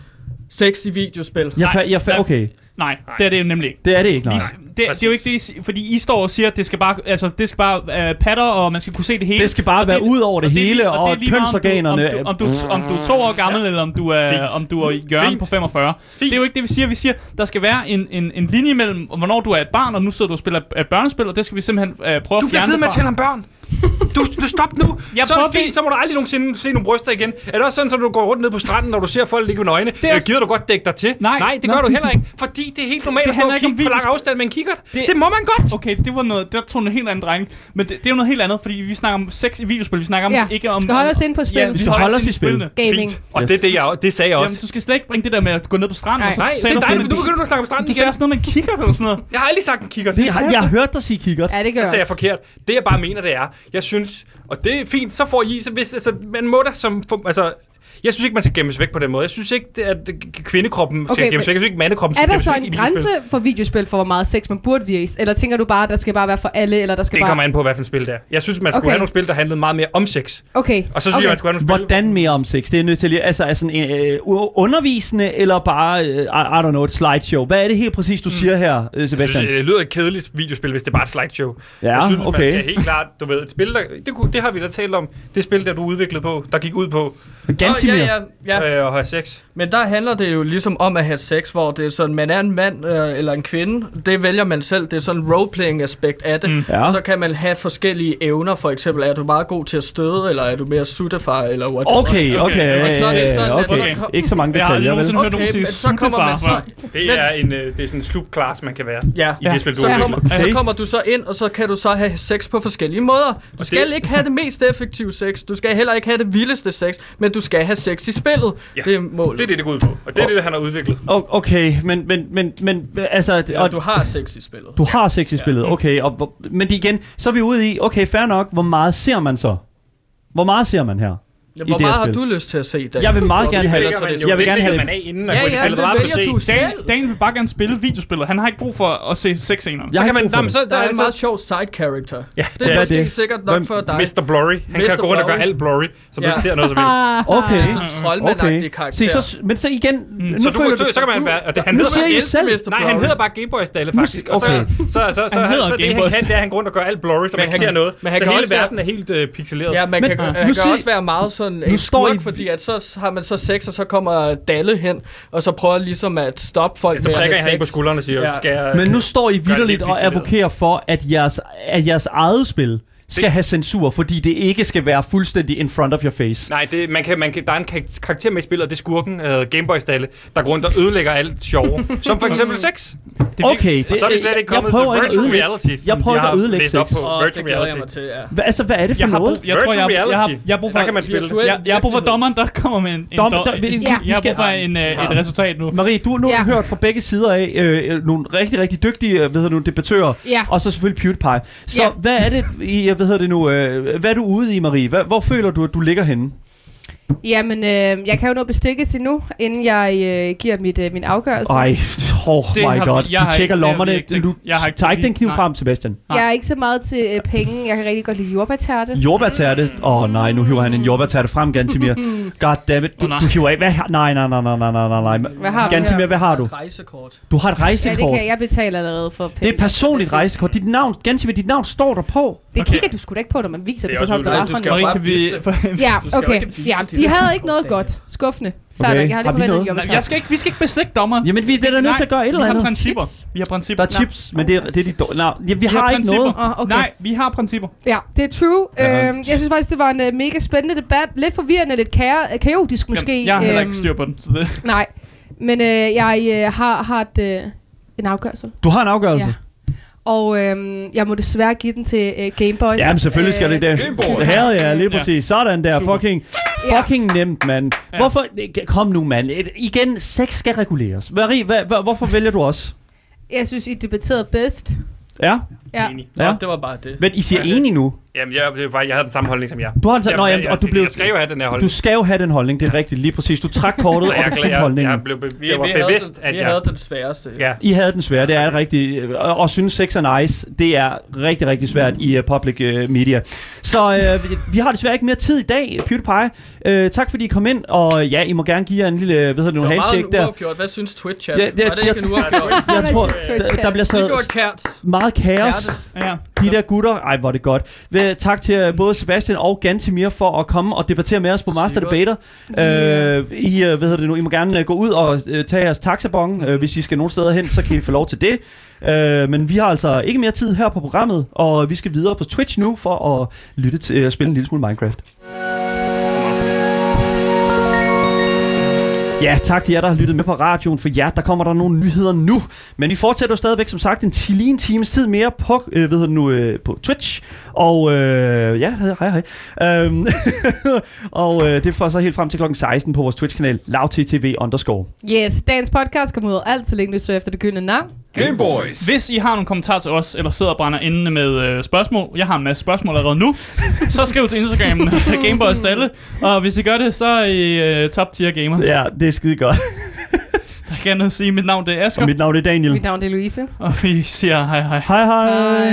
sexy videospil. Jeg, fa- jeg, fa- okay, Nej, det er det jo nemlig ikke. det er det ikke, nej. Det, det er jo ikke det, fordi I står og siger, at det skal bare, altså, det skal bare uh, patter, og man skal kunne se det hele. Det skal bare Og være ud over det hele, lige- og det er lige meget, om du- kønsorganerne- Om du, om, du, om du er to år gammel, eller om du er, Fint. om du er Jørgen Fint. på 45. Fint. Det er jo ikke det, vi siger. Vi siger, der skal være en, en, en linje mellem, hvornår du er et barn, og nu sidder du og spiller et børnespil, og det skal vi simpelthen uh, prøve at Du bliver fjerne ved med at det tale fra. om børn. Du, du stop nu. Jeg så er det fint, så må du aldrig nogensinde se nogle bryster igen. Er det også sådan, at du går rundt ned på stranden, når du ser folk ligge med nøgne? er Øh, gider du godt dække dig til? Nej. Nej det Nå. gør du heller ikke. Fordi det er helt normalt Det at stå og kigge på lang afstand med en kikkert. Det, Det- det må man godt. Okay, det var noget, der tog en helt anden drejning. Men det, det, er jo noget helt andet, fordi vi snakker om sex i videospil. Vi snakker om Ja, ikke om... skal holde os ind på spil. Ja, Vi skal holde os i spil. spillene. Gaming. Fint. Og det, er det, jeg, det sagde jeg Jamen, også. du skal slet ikke bringe det der med at gå ned på stranden. Nej. Og så Nej, det er sådan- nu begynder du at snakke om stranden Du sagde igen. også noget med en kikkert eller sådan noget. Jeg har aldrig sagt en kikkert. Det, jeg har hørt dig sige kikkert. Ja, det gør Så sagde jeg forkert. Det jeg bare mener, det er, jeg synes, og det er fint, så får I, så hvis, altså, man må da som, for, altså, jeg synes ikke, man skal gemmes væk på den måde. Jeg synes ikke, at kvindekroppen skal Okay, gemmes men- væk. Jeg synes ikke, mandekroppen Er skal der gemmes så væk en i videospil. grænse for videospil for, hvor meget sex man burde vise? Eller tænker du bare, at der skal bare være for alle, eller der skal Det bare... kommer an på, hvad for et spil det er. Jeg synes, man skulle Okay. have nogle spil, der handlede meget mere om sex. Okay. Og så synes okay. jeg, man skulle have nogle spil... Hvordan mere om sex? Det er nødt til lige, altså er sådan øh, u- undervisende, eller bare, øh, I, don't know, et slideshow? Hvad er det helt præcis, du siger her, øh, Jeg synes, Sebastian? det lyder et kedeligt videospil, hvis det er bare et slideshow. Ja, jeg synes, okay. man skal helt klart, du ved, et spil, der, det, det har vi da talt om, det spil, der du udviklede på, der gik ud på Gantimir. Ja, ja, ja. øh, at have sex. Men der handler det jo ligesom om at have sex, hvor det er sådan, man er en mand øh, eller en kvinde. Det vælger man selv. Det er sådan en roleplaying aspekt af det. Mm. Ja. Og så kan man have forskellige evner. For eksempel, er du meget god til at støde, eller er du mere suttefar, eller whatever. Okay, okay, Og så er det sådan, at okay. så- Ikke så mange Jeg har aldrig detaljer, hørt Okay, nogen sige men så kommer man suttefar. så... Det er, en, øh, det er sådan en subklasse, man kan være Ja, i det spil, du så, kommer, Okay. så kommer du så ind, og så kan du så have sex på forskellige måder. Du skal det- ikke have det mest effektive sex. Du skal heller ikke have det vildeste sex, men du skal have sex i spillet. Ja. Det er målet. Det er det, det går ud på. Og det er det, han har udviklet. Okay, men, men, men, men altså... Ja, og, du har sex i spillet. du har sex i spillet, okay. Og, men igen, så er vi ude i, okay, fair nok, hvor meget ser man så? Hvor meget ser man her? Ja, hvor det her meget har du lyst til at se, Dan? Jeg vil meget gerne have- så man det- jo, jeg vil det gerne have det. man af inden, Ja, og ja, det vælger se? du selv. Dan, Dan vil bare gerne spille videospillet. Han har ikke brug for at se sexscener. Jeg har kan man- brug for nå, men det. så- Der er en altså- meget sjov side character. Ja, Det er er måske det. sikkert nok for dig. Mr. Blurry. Han Mr. kan gå rundt og gøre alt blurry, så du Ja. ikke ser noget som helst. Okay, Sådan en troldmandagtig okay. karakter. Se, så, men så igen, nu Så, du, føler så, så kan man være... og det- Han Nu hedder siger I selv. Mr. Nej, han hedder bare Gameboy-stalle, faktisk. Og så, Okay. så, så, så, så, Han hedder så det, han Gameboy kan, det er, at han går rundt og gør alt blurry, så man ikke ser noget. men han så hele verden er helt øh, pixeleret. Ja, man kan, også være meget sådan Nu en står skurk, I- fordi at så har man så sex, og så kommer Dalle hen, og så prøver ligesom at stoppe folk Så med at prikker have han sex. på skulderen og siger, Ja. skal jeg... Men nu står I vidderligt lidt og advokerer for, at jeres, at jeres eget spil skal have censur, fordi det ikke skal være fuldstændig in front of your face. Nej, det, man kan, man kan, der er en kar- karakter med i spillet, og det er skurken, uh, Gameboy-stalle, der går rundt og ødelægger alt sjove. som for eksempel sex. Okay, Og så er det slet ikke jeg kommet prøver til virtual ødelægge. reality. Jeg prøver at ødelægge læst op sex. på virtual det reality. mig til, ja. Hva, altså, hvad er det for Jeg har, noget? brug, jeg tror, jeg, jeg, har, jeg har brug for, Der kan man spille. Jeg, jeg har brug for dommeren, der kommer med en, en Dom- dom, der- vi- en- vi- Jeg har brug for en, øh, et resultat nu. Marie, du, nu har Ja. hørt fra begge sider af øh, nogle rigtig, rigtig dygtige øh, hvad hedder nu, debattører, Ja. og så selvfølgelig PewDiePie. Så Ja. hvad er det, i, hvad hedder det nu, øh, hvad er du ude i, Marie? Hvor føler du, at du ligger henne? Jamen, øh, jeg kan jo nå bestikkes endnu, inden jeg øh, giver mit, øh, min afgørelse. Ej, oh Det my har vi- god. jeg Du har tjekker ikke- lommerne. ikke. Du Jeg har ikke tager ikke den kniv lige- frem, Sebastian. Jeg er ikke så meget til øh, penge. Jeg kan rigtig godt lide jordbærterte. Jordbærtærte. Åh oh, nej, nu hiver han en jordbærtærte frem, Gantimir. God damn it. Du, nej. du hiver af. Hvad, har- nej, nej, nej, nej, nej, nej, nej, nej. Hvad har Gantimir, hvad har du? Et rejsekort. Du har et Ja, det rejsekort. kan jeg betale allerede for penge. Det er et personligt rejsekort. Dit navn, Gantimir, dit navn står der på. Det kigger du sgu da ikke på, når man viser det, Det er så også Du skal bare kan vi... Ja, okay. Ja, de havde ikke noget godt. Skuffende. Okay. Færdig. Jeg har Har lige vi forventet jordbærtarte. Jeg skal ikke, vi skal ikke beslægte dommeren. Jamen, vi bliver da nødt til at gøre et eller Vi har andet. principper. Vi har principper. Der er chips, men det er, det er de dårlige. Nej, ja, vi Vi har ikke principper. noget. Åh, okay. Nej, vi har principper. Ja, det er true. Ja. Øhm, jeg synes faktisk, det var en uh, mega spændende debat. Lidt forvirrende, lidt ka- kaotisk måske. Jamen, jeg har heller ikke Øhm, styr på den. Så det. Nej, men øh, jeg øh, har, har et, øh, en afgørelse. Du har en afgørelse. Ja. Og øhm, jeg må desværre give den til øh, Game Boys. Ja, men selvfølgelig skal det det. Det havde jeg lige Ja. præcis. Sådan der. Super. Fucking, Ja. fucking nemt, mand. Ja. Hvorfor? Kom nu, mand. Igen, sex skal reguleres. Marie, hvad, hvad, hvorfor vælger du os? Jeg synes, I debatterede bedst. Ja? Ja. Enig. Nå, Ja. det var bare det. Men I siger enige nu. Jamen, jeg, det var, jeg havde den samme holdning som jeg. Du har en, Jamen, nå, jamen, jeg, og du blev, jeg skal jo have den her du holdning. skal jo have den holdning, det er rigtigt, lige præcis. Du træk kortet, og du fik jeg, holdningen. jeg, blev, be- Vi, jeg var vi bevidst, den, at vi jeg... havde den sværeste. Ja. I havde den svære, det er rigtigt. Og, og synes sex er nice, det er rigtig, rigtig svært i uh, public uh, media. Så uh, vi, vi har desværre ikke mere tid i dag, PewDiePie. Uh, tak fordi I kom ind, og ja, I må gerne give jer en lille, hvad hedder det, nogle handshake der. Hvad synes Twitch, chat? Ja, det- det, var det ikke en uafgjort? Jeg tror, der, der bliver så meget kaos. De der gutter, ej hvor er det godt. Ved, tak til øh, både Sebastian og Gantimir for at komme og debattere med os på Master. Debater. Øh, I, øh, hvad hedder det nu, I må gerne øh, gå ud og øh, tage jeres taxabong. Øh, hvis I skal nogen steder hen, så kan I få lov til det. Øh, men vi har altså ikke mere tid her på programmet, og vi skal videre på Twitch nu for at lytte til at spille en lille smule Minecraft. Ja, tak til jer, der har lyttet med på radioen. For jer, der kommer der nogle nyheder nu. Men vi fortsætter jo stadigvæk, som sagt, en, ti- lige en times tid mere på, øh, ved nu, øh, på Twitch. Og øh, ja, hej hej. Øhm, og øh, det får så helt frem til klokken 16 på vores Twitch-kanal, lavttv underscore. Yes, dagens podcast kommer ud altid så længe du søger efter det gyldne navn. Game Boys. Hvis I har nogle kommentarer til os, eller sidder og brænder inde med øh, spørgsmål, jeg har en masse spørgsmål allerede nu, så skriv til Instagram Gameboys Dalle, og hvis I gør det, så er I øh, top tier gamers. Ja, det er skide godt. Jeg kan gerne sige, mit navn det er Asger, Og mit navn er Daniel. Mit navn er Louise. og vi siger hej hej. Hej hej. Hej.